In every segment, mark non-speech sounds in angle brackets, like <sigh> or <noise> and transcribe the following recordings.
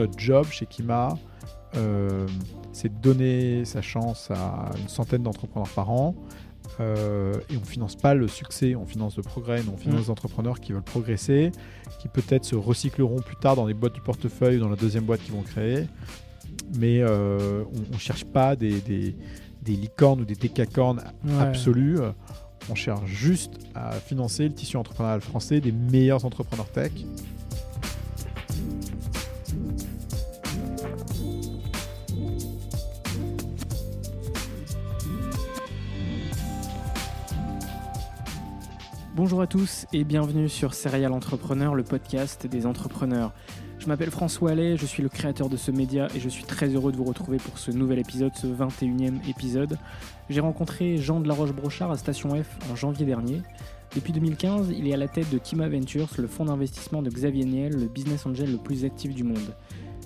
Notre job chez Kima, euh, c'est de donner sa chance à une centaine d'entrepreneurs par an. Euh, et on finance pas le succès, on finance le progrès, on finance Mmh. des entrepreneurs qui veulent progresser, qui peut-être se recycleront plus tard dans les boîtes du portefeuille ou dans la deuxième boîte qu'ils vont créer. Mais euh, on ne cherche pas des, des, des licornes ou des décacornes Ouais. absolus. On cherche juste à financer le tissu entrepreneurial français des meilleurs entrepreneurs tech. Bonjour à tous et bienvenue sur Serial Entrepreneur, le podcast des entrepreneurs. Je m'appelle François Allais, je suis le créateur de ce média et je suis très heureux de vous retrouver pour ce nouvel épisode, ce 21e épisode. J'ai rencontré Jean de la Roche-Brochard à Station F en janvier dernier. Depuis 2015, il est à la tête de Kima Ventures, le fonds d'investissement de Xavier Niel, le business angel le plus actif du monde.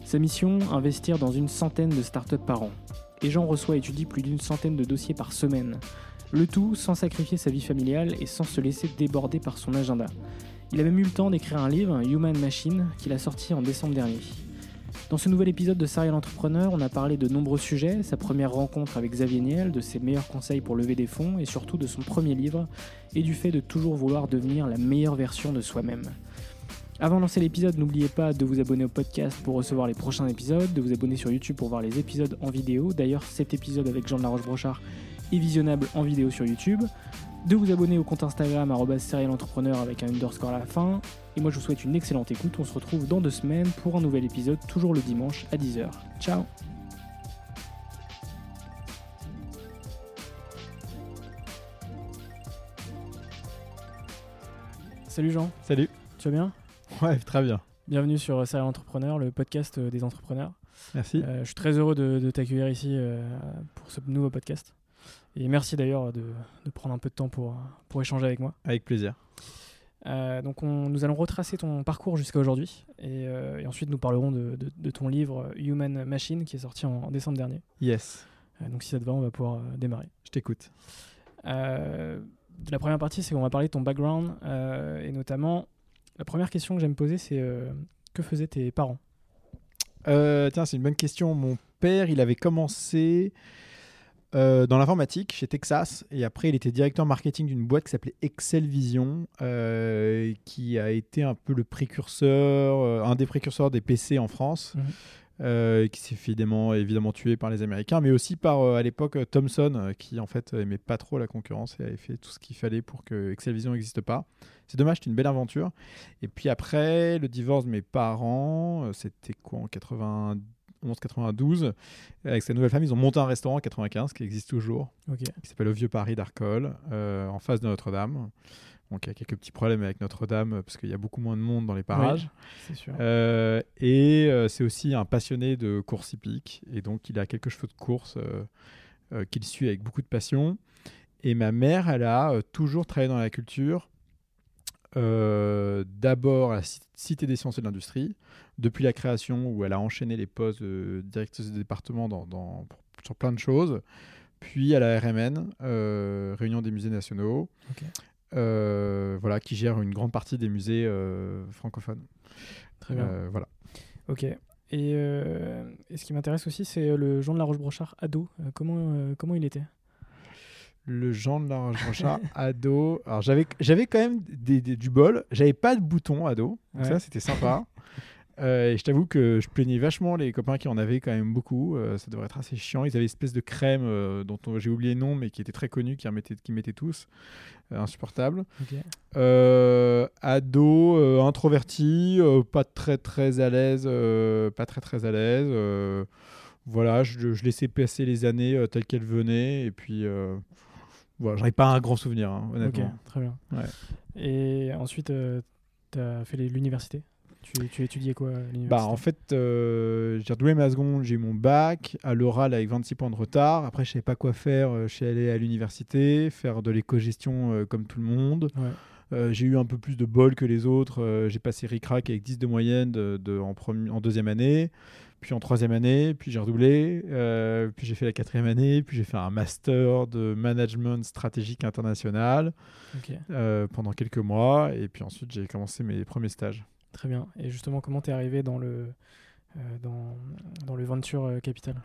Sa mission, investir dans une centaine de startups par an. Et Jean reçoit et étudie plus d'une centaine de dossiers par semaine. Le tout sans sacrifier sa vie familiale et sans se laisser déborder par son agenda. Il a même eu le temps d'écrire un livre, Human Machine, qu'il a sorti en décembre dernier. Dans ce nouvel épisode de Serial Entrepreneur, on a parlé de nombreux sujets, sa première rencontre avec Xavier Niel, de ses meilleurs conseils pour lever des fonds et surtout de son premier livre et du fait de toujours vouloir devenir la meilleure version de soi-même. Avant de lancer l'épisode, n'oubliez pas de vous abonner au podcast pour recevoir les prochains épisodes, de vous abonner sur YouTube pour voir les épisodes en vidéo. D'ailleurs, cet épisode avec Jean de la Visionnable en vidéo sur YouTube. De vous abonner au compte Instagram @serialentrepreneur avec un underscore à la fin. Et moi, je vous souhaite une excellente écoute. On se retrouve dans deux semaines pour un nouvel épisode, toujours le dimanche à 10h. Ciao Salut Jean, Salut. tu vas bien? Ouais, très bien. Bienvenue sur Serial Entrepreneur, le podcast euh, des entrepreneurs. Merci. Euh, je suis très heureux de, de t'accueillir ici euh, pour ce nouveau podcast. Et merci d'ailleurs de, de prendre un peu de temps pour, pour échanger avec moi. Avec plaisir. Euh, donc on- nous allons retracer ton parcours jusqu'à aujourd'hui et, euh, et ensuite nous parlerons de, de- de ton livre Human Machine qui est sorti en, en décembre dernier. Yes. Euh, donc si ça te va, on va pouvoir démarrer. Je t'écoute. La première partie, c'est qu'on va parler de ton background et notamment la première question que j'aime poser, c'est que faisaient tes parents? Tiens, c'est une bonne question. Mon père, il avait commencé euh, dans l'informatique chez Texas et après, il était directeur marketing d'une boîte qui s'appelait Excel Vision, euh, qui a été un peu le précurseur, euh, un des précurseurs des PC en France. Mhm. qui s'est évidemment, évidemment tué par les Américains, mais aussi par à l'époque Thomson, qui en fait aimait pas trop la concurrence et avait fait tout ce qu'il fallait pour que Excel Vision n'existe pas. C'est dommage, c'était une belle aventure. Et puis après, le divorce de mes parents, c'était quoi en 91-92 Avec sa nouvelle famille, ils ont monté un restaurant en 95 qui existe toujours, qui s'appelle Au Vieux Paris d'Arcole, euh, en face de Notre-Dame. Donc il y a quelques petits problèmes avec Notre-Dame euh, parce qu'il y a beaucoup moins de monde dans les parages. Sûr. Euh, et euh, c'est aussi un passionné de course hippique. Et donc, il a quelques chevaux de course qu'il suit avec beaucoup de passion. Et ma mère, elle a toujours travaillé dans la culture. Euh, D'abord à la Ci- Cité des sciences et de l'industrie, depuis la création où elle a enchaîné les postes de directrice de département dans, dans- pour sur plein de choses. Puis à la RMN, euh, Réunion des musées nationaux, euh, voilà, qui gère une grande partie des musées francophones. Très bien. Voilà. Ok. Et, et ce qui m'intéresse aussi, c'est le Jean de la Roche-Brochard ado. Comment, comment il était? Le Jean de la Roche-Brochard, <laughs> ado. Alors j'avais, j'avais quand même des- des- du bol. J'avais pas de bouton ado. Donc Ouais. ça, c'était sympa. Euh, et je t'avoue que je plaignais vachement les copains qui en avaient quand même beaucoup. Euh, ça devrait être assez chiant. Ils avaient une espèce de crème euh, dont on- j'ai oublié le nom, mais qui était très connue, qui, en mettait, qui mettaient tous. Insupportable. Ado, introverti, pas très très à l'aise, pas très très à l'aise. voilà, je, je laissais passer les années telles qu'elles venaient et puis voilà, j'en ai pas un grand souvenir, hein, Ok, honnêtement. très bien. Ouais. Et ensuite, tu as fait l'université? Tu, tu étudiais quoi à l'université? Bah en fait, euh, j'ai redoublé ma seconde, j'ai eu mon bac à l'oral avec 26 points de retard. Après, je savais pas quoi faire. euh, Je suis allé à l'université faire de l'éco-gestion euh, comme tout le monde. Ouais. Euh, j'ai eu un peu plus de bol que les autres. Euh, j'ai passé RICRAC avec 10 de moyenne de, de- en, premi- en deuxième année, puis en troisième année, puis j'ai redoublé, euh, puis j'ai fait la quatrième année, puis j'ai fait un master de management stratégique international euh, pendant quelques mois, et puis ensuite j'ai commencé mes premiers stages. très bien. Et justement, comment t'es arrivé dans le, euh, dans, dans le Venture Capital?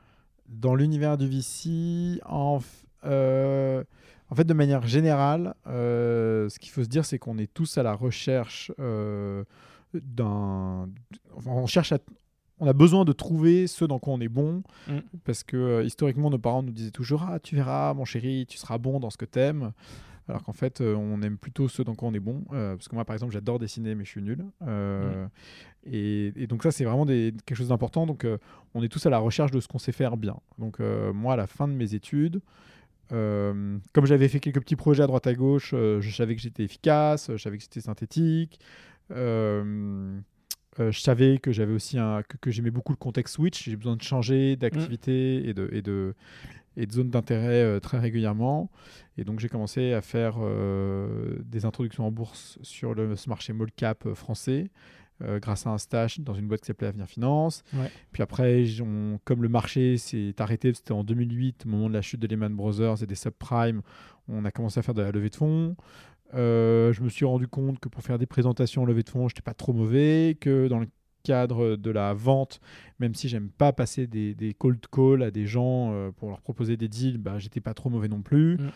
Dans l'univers du VC, en, fait, de manière générale, euh, ce qu'il faut se dire, c'est qu'on est tous à la recherche euh, d'un. enfin, on cherche à. On a besoin de trouver ce dans quoi on est bon, Mm. parce que euh, historiquement, nos parents nous disaient toujours Ah, tu verras, mon chéri, tu seras bon dans ce que t'aimes. Alors qu'en fait, euh, on aime plutôt ceux dans quoi on est bon. Euh, parce que moi, par exemple, j'adore dessiner, mais je suis nul. Euh, et, et donc, ça, c'est vraiment des- quelque chose d'important. Donc, on est tous à la recherche de ce qu'on sait faire bien. Donc, moi, à la fin de mes études, euh, comme j'avais fait quelques petits projets à droite à gauche, euh, je savais que j'étais efficace, je savais que c'était synthétique. euh, euh, je savais que j'avais aussi un, que, que j'aimais beaucoup le contexte Switch. J'ai besoin de changer d'activité et de, et de, et de zone d'intérêt euh, très régulièrement. Et donc j'ai commencé à faire euh, des introductions en bourse sur le ce marché small cap français. grâce à un stage dans une boîte qui s'appelait Avenir Finance. Ouais. Puis après, on- comme le marché s'est arrêté, c'était en 2008, au moment de la chute de Lehman Brothers et des subprimes, on a commencé à faire de la levée de fonds. Euh, je me suis rendu compte que pour faire des présentations en levée de fonds, je n'étais pas trop mauvais, que dans le cadre de la vente, même si j'aime pas passer des, des cold calls à des gens euh, pour leur proposer des deals, bah, j'étais pas trop mauvais non plus. Mm.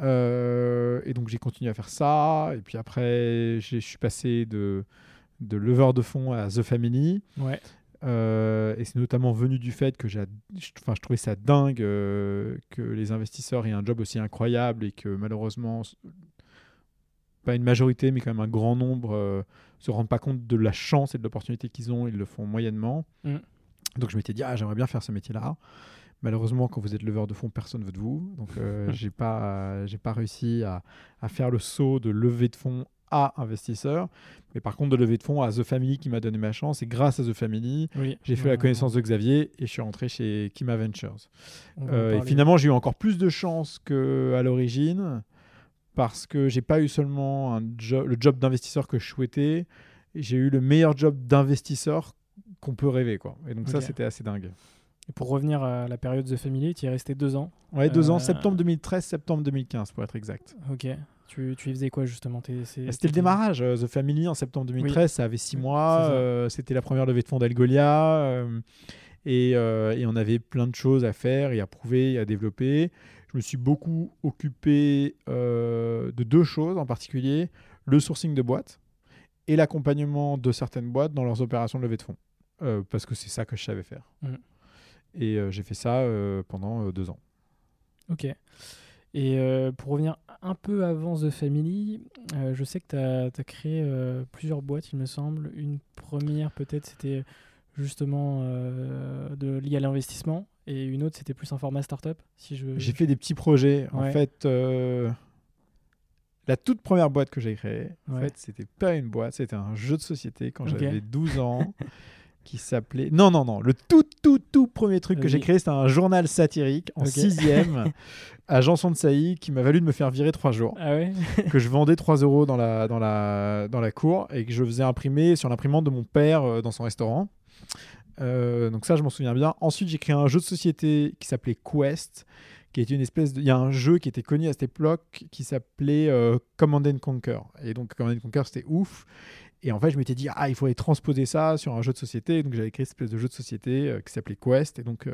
Euh, et donc j'ai continué à faire ça. Et puis après, je suis passé de, de leveur de fonds à The Family. Ouais, Euh, et c'est notamment venu du fait que j'ai, je, enfin, je trouvais ça dingue euh, que les investisseurs aient un job aussi incroyable et que malheureusement, pas une majorité, mais quand même un grand nombre euh, se rendent pas compte de la chance et de l'opportunité qu'ils ont, ils le font moyennement. Mm. Donc je m'étais dit, ah, j'aimerais bien faire ce métier-là. Malheureusement, quand vous êtes leveur de fonds, personne ne veut de vous. Donc euh, <laughs> j'ai pas, j'ai pas réussi à, à faire le saut de lever de fonds à investisseur. Mais par contre, de lever de fonds à The Family qui m'a donné ma chance. Et grâce à The Family, oui. j'ai fait Ouais, la connaissance de Xavier et je suis rentré chez Kima Ventures. Euh, et finalement, j'ai eu encore plus de chance qu'à l'origine parce que j'ai pas eu seulement un le job d'investisseur que je souhaitais, j'ai eu le meilleur job d'investisseur qu'on peut rêver. Quoi. Et donc ça, c'était assez dingue. Et pour revenir à la période The Family, tu y es resté deux ans. Ouais, deux Euh, ans, septembre 2013, septembre 2015 pour être exact. Ok. Tu, tu y faisais quoi justement Bah, C'était le démarrage. euh, The Family en septembre 2013, ça avait six mois. euh, C'était la première levée de fonds d'Algolia. euh, et, euh, et on avait plein de choses à faire et à prouver et à développer. Je me suis beaucoup occupé euh, de deux choses en particulier le sourcing de boîtes et l'accompagnement de certaines boîtes dans leurs opérations de levée de fonds. Euh, parce que c'est ça que je savais faire. Mhm. Et euh, j'ai fait ça pendant deux ans. Ok. Et pour revenir un peu avant The Family, je sais que tu as, créé plusieurs boîtes, il me semble. Une première, peut-être, c'était justement de, liée à l'investissement. Et une autre, c'était plus un format startup. Si je... J'ai fait des petits projets. En fait, euh, la toute première boîte que j'ai créée, en Ouais. fait, c'était pas une boîte, c'était un jeu de société quand j'avais 12 ans <laughs> qui s'appelait. Non, non, non. Le tout, tout, tout premier truc que j'ai créé, c'était un journal satirique en sixième <laughs> à Janson de Sailly qui m'a valu de me faire virer trois jours. Ah ouais? <laughs> Que je vendais 3 euros dans la, dans, la, dans la cour et que je faisais imprimer sur l'imprimante de mon père euh, dans son restaurant. Euh, donc ça, je m'en souviens bien. Ensuite, j'ai créé un jeu de société qui s'appelait Quest, qui était une espèce de... Il y a un jeu qui était connu à cette époque qui s'appelait euh, Command and Conquer. Et donc Command and Conquer, c'était ouf. Et en fait, je m'étais dit, ah, il faudrait transposer ça sur un jeu de société. Donc j'avais créé cette espèce de jeu de société euh, qui s'appelait Quest. Et donc...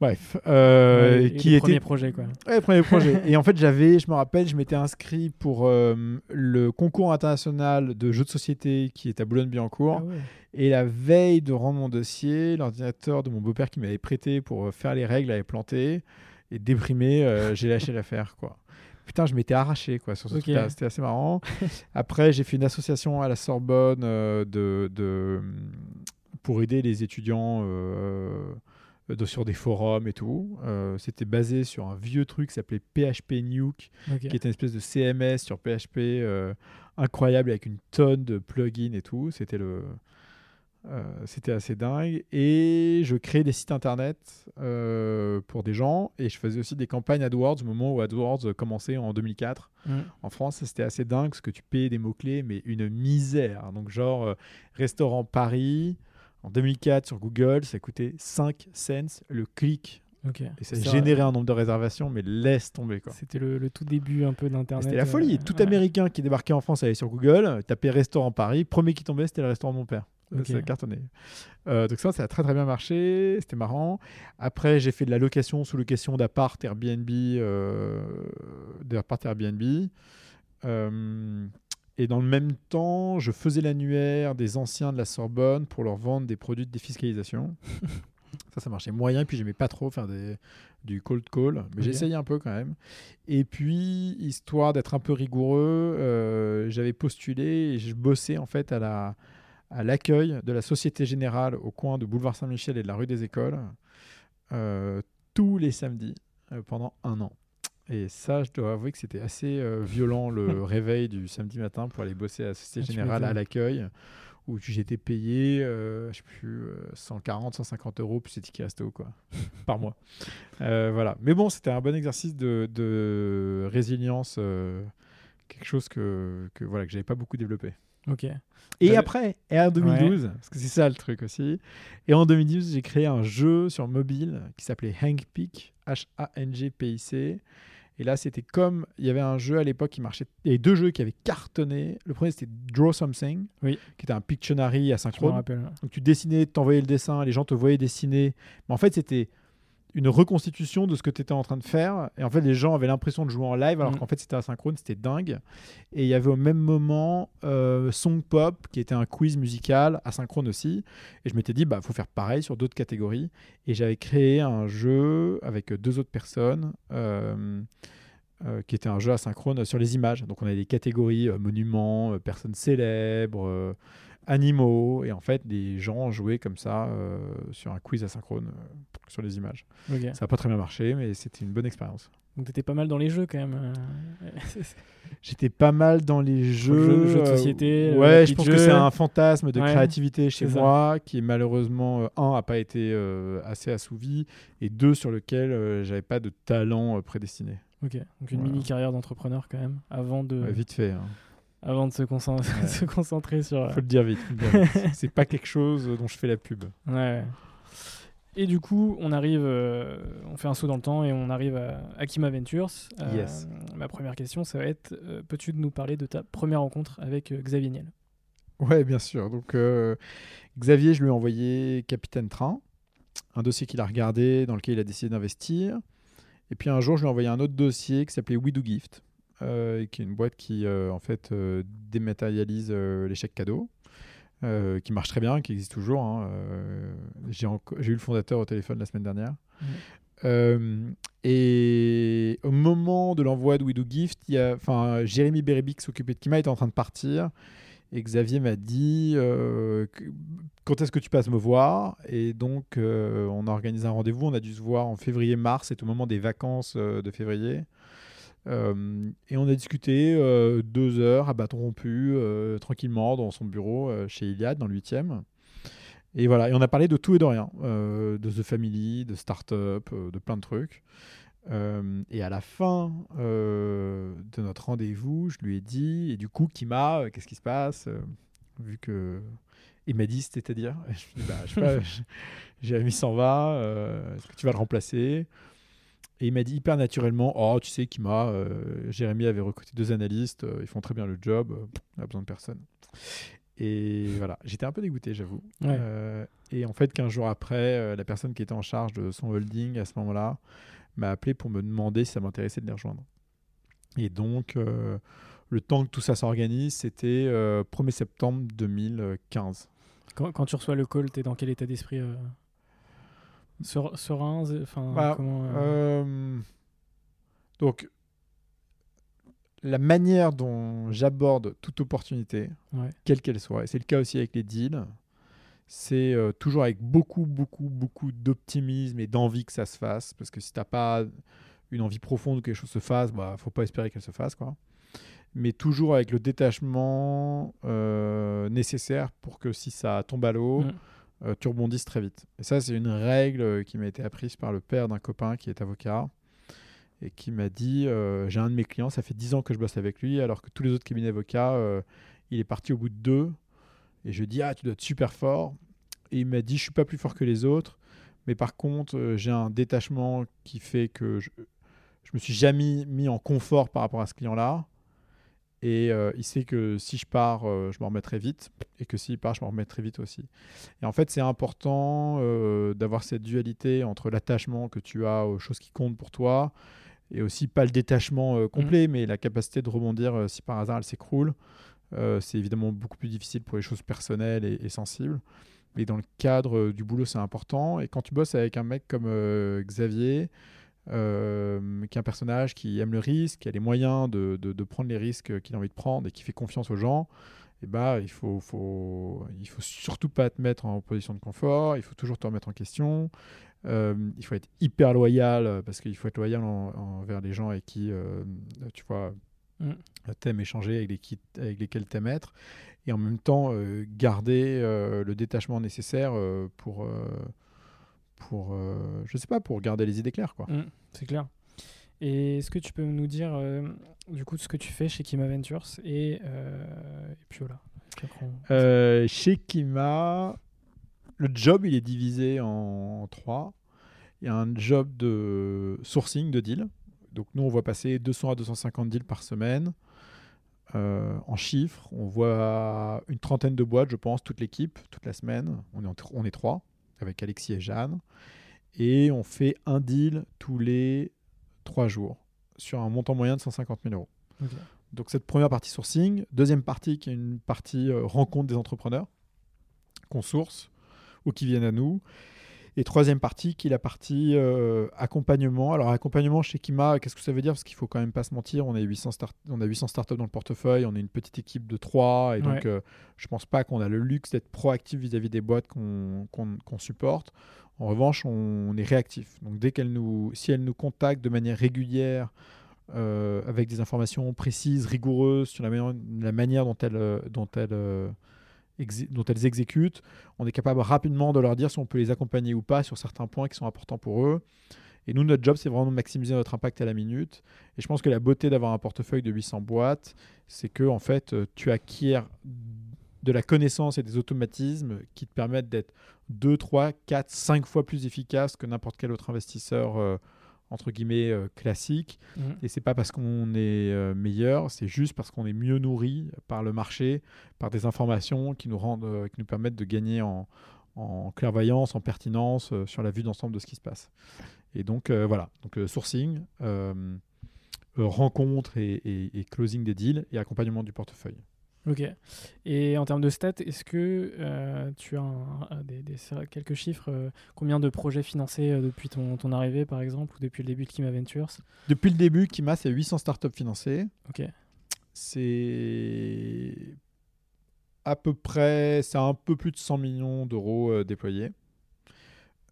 Bref, euh, Ouais, qui le était premier projet, quoi. Ouais, premier projet. et en fait, j'avais, je me rappelle, je m'étais inscrit pour euh, le concours international de jeux de société qui est à Boulogne-Billancourt. Ah ouais. Et la veille de rendre mon dossier, l'ordinateur de mon beau-père qui m'avait prêté pour euh, faire les règles avait planté. Et déprimé, euh, j'ai lâché l'affaire, quoi. Putain, je m'étais arraché, quoi, sur ce Ok. truc-là. C'était assez marrant. Après, j'ai fait une association à la Sorbonne de, de, pour aider les étudiants de, sur des forums et tout. Euh, C'était basé sur un vieux truc qui s'appelait PHP Nuke, qui était une espèce de CMS sur PHP euh, incroyable avec une tonne de plugins et tout. C'était le. euh, c'était assez dingue. Et je créais des sites internet euh, pour des gens et je faisais aussi des campagnes AdWords au moment où AdWords commençait en 2004 Mm. en France. C'était assez dingue parce que tu payais des mots-clés, mais une misère. Donc, genre, euh, restaurant Paris en 2004 sur Google, ça coûtait 5 cents le clic. Ok. Et ça Ça, générait un nombre de réservations, mais laisse tomber. C'était le, le tout début un peu d'Internet. C'était la folie. euh, Tout ouais. Américain qui débarquait en France allait sur Google, tapait restaurant Paris. Premier qui tombait, c'était le restaurant de mon père. Ok. Ça cartonnait. Euh, donc ça, ça a très très bien marché. C'était marrant. Après, j'ai fait de la location sous location d'appart Airbnb, euh, d'appart Airbnb. Euh, et dans le même temps, je faisais l'annuaire des anciens de la Sorbonne pour leur vendre des produits de défiscalisation. <laughs> ça, ça marchait moyen. Puis j'aimais pas trop faire des, du cold call, mais j'essayais un peu quand même. Et puis, histoire d'être un peu rigoureux, euh, j'avais postulé et je bossais en fait à la à l'accueil de la Société Générale au coin de Boulevard Saint-Michel et de la rue des Écoles euh, tous les samedis euh, pendant un an. Et ça, je dois avouer que c'était assez euh, <laughs> violent le réveil du samedi matin pour aller bosser à la Société Ah, Générale à l'accueil où j'étais payé, euh, je sais plus, euh, 140, 150 euros plus les tickets resto quoi, <laughs> par mois. Euh, voilà. Mais bon, c'était un bon exercice de, de résilience, euh, quelque chose que, que voilà que j'avais pas beaucoup développé. Ok. Et T'avais- après, et en 2012, parce que c'est ça le truc aussi, et en 2012, j'ai créé un jeu sur mobile qui s'appelait Hang Pick, H-A-N-G-P-I-C. Et là, c'était comme, il y avait un jeu à l'époque qui marchait, il y avait deux jeux qui avaient cartonné. Le premier, c'était Draw Something, Oui. qui était un Pictionary asynchrone. rappelle. Donc tu dessinais, t'envoyais le dessin, les gens te voyaient dessiner. Mais en fait, c'était une reconstitution de ce que tu étais en train de faire. Et en fait, les gens avaient l'impression de jouer en live, alors Mm. qu'en fait, c'était asynchrone, c'était dingue. Et il y avait au même moment euh, Song Pop, qui était un quiz musical, asynchrone aussi. Et je m'étais dit, bah, faut faire pareil sur d'autres catégories. Et j'avais créé un jeu avec deux autres personnes. euh, euh, qui était un jeu asynchrone sur les images. Donc on avait des catégories monuments, personnes célèbres, animaux, et en fait des gens jouaient comme ça euh, sur un quiz asynchrone euh, sur les images. Ça n'a pas très bien marché, mais c'était une bonne expérience. Donc t'étais pas mal dans les jeux quand même. euh. <laughs> J'étais pas mal dans les jeux, jeux de société, ouais, je pense jeu. que c'est un fantasme de Ouais, créativité chez ça. moi qui malheureusement un a pas été euh, assez assouvi et deux sur lequel euh, j'avais pas de talent prédestiné. ok. Donc une Voilà. mini carrière d'entrepreneur quand même avant de Ouais, vite fait. hein. Avant de se, concent- <laughs> Ouais. se concentrer sur. euh, Faut le dire vite. vite. <laughs> c'est pas quelque chose dont je fais la pub. Ouais. Et du coup, on arrive, euh, on fait un saut dans le temps et on arrive à Akima Ventures. Euh, Yes. Ma première question, ça va être euh, peux-tu nous parler de ta première rencontre avec Xavier Niel? Ouais, bien sûr. Donc, Xavier, je lui ai envoyé Capitaine Train, un dossier qu'il a regardé, dans lequel il a décidé d'investir. Et puis un jour, je lui ai envoyé un autre dossier qui s'appelait We Do Gift, qui est une boîte qui, euh, en fait, euh, dématérialise euh, les chèques cadeaux, euh, qui marche très bien, qui existe toujours. hein. Euh, J'ai eu le fondateur au téléphone la semaine dernière. Euh, et au moment de l'envoi de We Do Gift, il y a, Jérémy Bérébi qui s'occupait de Kima était en train de partir. Et Xavier m'a dit euh, que- quand est-ce que tu passes me voir? Et donc, euh, on a organisé un rendez-vous. On a dû se voir en février-mars. C'est au moment des vacances euh, de février. Euh, et on a discuté euh, deux heures à bâton rompu, euh, tranquillement, dans son bureau chez Iliad, dans le 8e. Et voilà, et on a parlé de tout et de rien, de The Family, de start-up, de plein de trucs. Et à la fin de notre rendez-vous, je lui ai dit, et du coup, Kima, qu'est-ce qui se passe Vu que. Il m'a dit, c'est-à-dire <laughs> bah, je sais pas, <laughs> j- Jérémy s'en va, est-ce que tu vas le remplacer? Et il m'a dit hyper naturellement, oh, tu sais, Kima, euh, Jérémy avait recruté deux analystes, euh, ils font très bien le job, euh, on a besoin de personne. Et voilà, j'étais un peu dégoûté, j'avoue. Ouais. Euh, et en fait, 15 jours après, euh, la personne qui était en charge de son holding à ce moment-là m'a appelé pour me demander si ça m'intéressait de les rejoindre. Et donc, euh, le temps que tout ça s'organise, c'était euh, 1er septembre 2015. Quand, quand tu reçois le call, t'es dans quel état d'esprit ser- Serein zé- Enfin, Bah, comment, euh, Euh, donc, la manière dont j'aborde toute opportunité, ouais. quelle qu'elle soit, et c'est le cas aussi avec les deals, c'est euh, toujours avec beaucoup, beaucoup, beaucoup d'optimisme et d'envie que ça se fasse. Parce que si tu n'as pas une envie profonde que quelque chose se fasse, bah faut pas espérer qu'elle se fasse. Quoi. Mais toujours avec le détachement euh, nécessaire pour que si ça tombe à l'eau, Mm. Euh, tu rebondisses très vite. Et ça, c'est une règle euh, qui m'a été apprise par le père d'un copain qui est avocat et qui m'a dit euh, j'ai un de mes clients, ça fait 10 ans que je bosse avec lui, alors que tous les autres cabinets d'avocats, euh, il est parti au bout de deux. Et je dis ah tu dois être super fort. Et il m'a dit je suis pas plus fort que les autres, mais par contre j'ai un détachement qui fait que je, je me suis jamais mis en confort par rapport à ce client-là. Et euh, il sait que si je pars, euh, je m'en remettrai vite. Et que s'il part, je m'en remettrai vite aussi. Et en fait, c'est important euh, d'avoir cette dualité entre l'attachement que tu as aux choses qui comptent pour toi et aussi pas le détachement euh, complet, mais la capacité de rebondir si par hasard elle s'écroule. C'est évidemment beaucoup plus difficile pour les choses personnelles et, et sensibles. Mais dans le cadre du boulot, c'est important. Et quand tu bosses avec un mec comme Xavier, euh, qui est un personnage qui aime le risque, qui a les moyens de, de- de prendre les risques qu'il a envie de prendre et qui fait confiance aux gens, et bah, il faut, faut, il faut surtout pas te mettre en position de confort, il faut toujours te remettre en question. Euh, il faut être hyper loyal euh, parce qu'il faut être loyal en- envers les gens avec qui euh, tu vois Mm. t'aimes échanger avec, les qui- avec lesquels t'aimes être et en même temps garder le détachement nécessaire pour pour euh, je sais pas pour garder les idées claires quoi. Mm, c'est clair. Et est-ce que tu peux nous dire euh, du coup ce que tu fais chez Kima Ventures et, euh, et puis voilà. Et Euh, chez Kima, le job il est divisé en trois. Il y a un job de sourcing de deals. Donc nous on voit passer 200 à 250 deals par semaine. Euh, en chiffres, on voit une trentaine de boîtes, je pense, toute l'équipe, toute la semaine. On est, en on est trois, avec Alexis et Jeanne. Et on fait un deal tous les trois jours, sur un montant moyen de 150 000 euros. Donc cette première partie sourcing, deuxième partie qui est une partie euh, rencontre des entrepreneurs qu'on source ou qui viennent à nous. Et troisième partie qui est la partie euh, accompagnement. Alors accompagnement chez Kima, qu'est-ce que ça veut dire? Parce qu'il faut quand même pas se mentir, on, est 800 start- on a 800 startups dans le portefeuille, on est une petite équipe de trois, et donc Ouais. euh, je pense pas qu'on a le luxe d'être proactif vis-à-vis des boîtes qu'on supporte. En revanche, on, est réactif. Donc dès qu'elles nous, si elles nous contactent de manière régulière, euh, avec des informations précises, rigoureuses sur la manière, la manière dont elles, euh, dont, exé- dont elles exécutent, on est capable rapidement de leur dire si on peut les accompagner ou pas sur certains points qui sont importants pour eux. Et nous, notre job, c'est vraiment de maximiser notre impact à la minute. Et je pense que la beauté d'avoir un portefeuille de 800 boîtes, c'est que en fait, euh, tu acquiers de la connaissance et des automatismes qui te permettent d'être 2, 3, 4, 5 fois plus efficace que n'importe quel autre investisseur, euh, entre guillemets, euh, classique. Mm. Et c'est pas parce qu'on est euh, meilleur, c'est juste parce qu'on est mieux nourri par le marché, par des informations qui nous rendent, euh, qui nous permettent de gagner en, en clairvoyance, en pertinence sur la vue d'ensemble de ce qui se passe. Et donc voilà, donc sourcing, rencontre et, et- et closing des deals et accompagnement du portefeuille. Ok. Et en termes de stats, est-ce que euh, tu as un- des, des- quelques chiffres euh, Combien de projets financés euh, depuis ton, ton arrivée, par exemple, ou depuis le début de Kima Ventures? Depuis le début, Kima, c'est 800 startups financées. Ok. C'est à peu près, c'est un peu plus de 100 millions d'euros euh, déployés.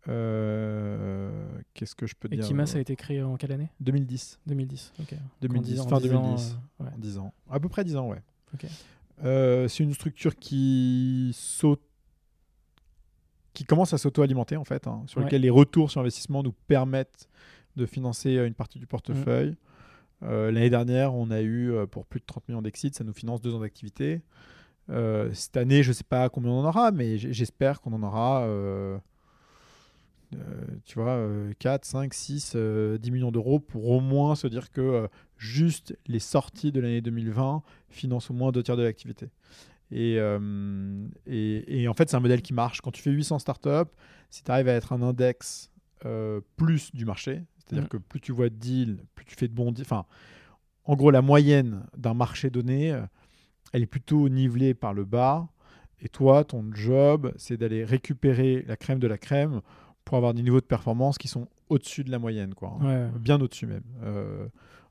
Euh, Qu'est-ce que je peux Et dire Kima, ça a été créé en quelle année? 2010. 2010. Ok. Donc en 2010, dix ans- fin dix ans, 2010. euh, ouais. En 10 ans. À peu près 10 ans, ouais. Ok. Euh, c'est une structure qui saute qui commence à s'auto-alimenter en fait, hein, sur Ouais. lequel les retours sur investissement nous permettent de financer euh, une partie du portefeuille. Euh, L'année dernière, on a eu pour plus de 30 millions d'exits, ça nous finance deux ans d'activité. Euh, cette année, je ne sais pas combien on en aura, mais j'espère qu'on en aura, tu vois, 4, 5, 6, 10 millions d'euros pour au moins se dire que juste les sorties de l'année 2020 financent au moins deux tiers de l'activité. Et, et, en fait, c'est un modèle qui marche. Quand tu fais 800 startups, si tu arrives à être un index plus du marché, c'est-à-dire mm. que plus tu vois de deals, plus tu fais de bons deals, enfin, en gros, la moyenne d'un marché donné, elle est plutôt nivelée par le bas. Et toi, ton job, c'est d'aller récupérer la crème de la crème pour avoir des niveaux de performance qui sont au-dessus de la moyenne, quoi. Bien au-dessus même. Euh,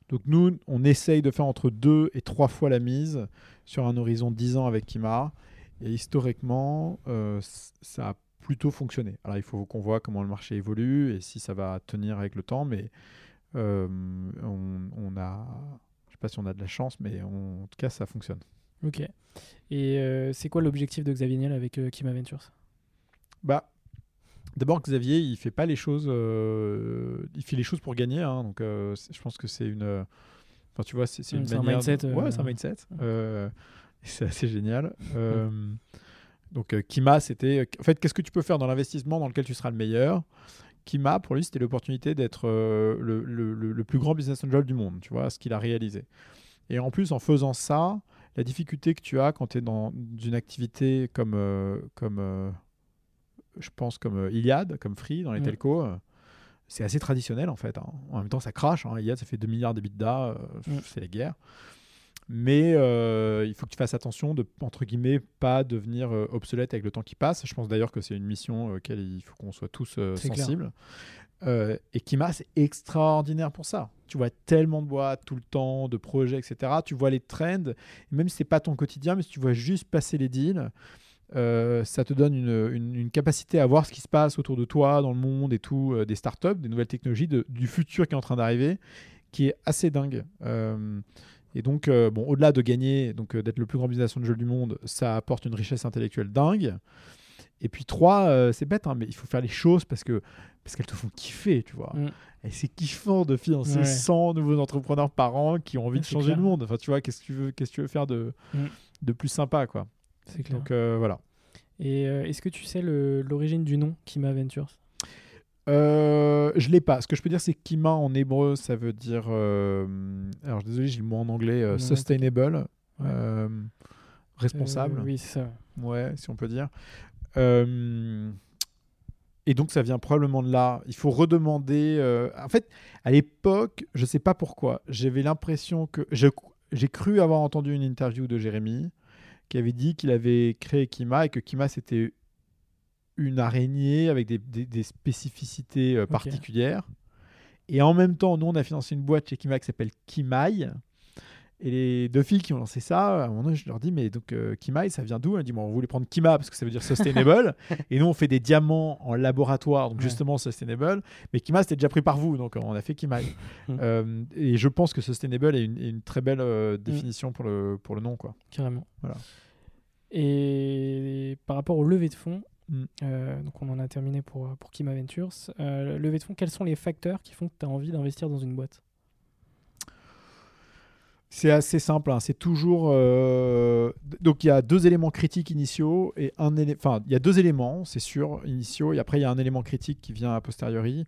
donc nous, on essaye de faire entre deux et trois fois la mise sur un horizon de 10 ans avec Kima. Et historiquement, euh, ça a plutôt fonctionné. Alors il faut qu'on voit comment le marché évolue et si ça va tenir avec le temps, mais euh, on, on, a, je sais pas si on a de la chance, mais en tout cas ça fonctionne. Ok. Et c'est quoi l'objectif de Xavier Niel avec Kim Adventures Bah, d'abord Xavier, il fait pas les choses, euh, il fait les choses pour gagner. Hein, donc, je pense que c'est une, enfin, tu vois, c'est une manière. Un mindset, Ouais, c'est un mindset. c'est assez génial. donc, Kima, c'était, en fait, qu'est-ce que tu peux faire dans l'investissement dans lequel tu seras le meilleur? Kima, pour lui, c'était l'opportunité d'être le, le, le, plus grand business angel du monde, tu vois, ce qu'il a réalisé. Et en plus, en faisant ça, la difficulté que tu as quand tu es dans une activité comme, euh, comme euh, je pense, comme euh, Iliad, comme Free dans les telcos, c'est assez traditionnel en fait. Hein. En même temps, ça crache. Hein. Iliad, ça fait 2 milliards d'EBITDA, c'est la guerre. Mais il faut que tu fasses attention de, entre guillemets, pas devenir obsolète avec le temps qui passe. Je pense d'ailleurs que c'est une mission auquel il faut qu'on soit tous sensibles. Euh, et Kima, c'est extraordinaire pour ça. Tu vois tellement de boîtes tout le temps, de projets, etc. Tu vois les trends, même si c'est pas ton quotidien, mais si tu vois juste passer les deals, euh, ça te donne une, capacité à voir ce qui se passe autour de toi, dans le monde et tout, euh, des startups, des nouvelles technologies, du futur qui est en train d'arriver, qui est assez dingue. et donc, bon, au-delà de gagner, donc d'être le plus grand business angel du monde, ça apporte une richesse intellectuelle dingue. Et puis trois, c'est bête, hein, mais il faut faire les choses parce que parce qu'elles te font kiffer, tu vois. Mm. Et c'est kiffant de financer 100 nouveaux entrepreneurs par an qui ont envie de changer le monde. Enfin, tu vois, qu'est-ce que tu veux, qu'est-ce que tu veux faire de, mm. de plus sympa, quoi. C'est clair. Donc euh, voilà. Et euh, est-ce que tu sais l'origine du nom Kima Ventures? Euh, je l'ai pas. Ce que je peux dire, c'est Kima en hébreu, ça veut dire. Euh, alors, désolé, j'ai le mot en anglais. sustainable. responsable. oui, c'est ça. Ouais, si on peut dire. Et donc, ça vient probablement de là. Il faut redemander. En fait, à l'époque, je ne sais pas pourquoi, j'avais l'impression que. J'ai cru avoir entendu une interview de Jérémy qui avait dit qu'il avait créé Kima et que Kima, c'était une araignée avec des, spécificités euh, particulières. Et en même temps, nous, on a financé une boîte chez Kima qui s'appelle Kimai, et les deux filles qui ont lancé ça, à un moment je leur dis, mais donc euh, Kimai, ça vient d'où? Elles disent, bon, on voulait prendre Kima parce que ça veut dire sustainable. <laughs> et nous, on fait des diamants en laboratoire, donc justement sustainable. Mais Kima, c'était déjà pris par vous, donc on a fait Kimai. <laughs> Hum. euh, et je pense que sustainable est une, une très belle euh, définition pour, le, pour le nom. Quoi. Carrément. Voilà. Et par rapport au levée de fonds, hum. euh, donc on en a terminé pour, pour Kima Ventures. levée de fonds, quels sont les facteurs qui font que tu as envie d'investir dans une boîte? C'est assez simple. Hein. C'est toujours. Euh, donc il y a deux éléments critiques initiaux et un Enfin, il y a deux éléments, c'est sûr, initiaux, et après il y a un élément critique qui vient a posteriori.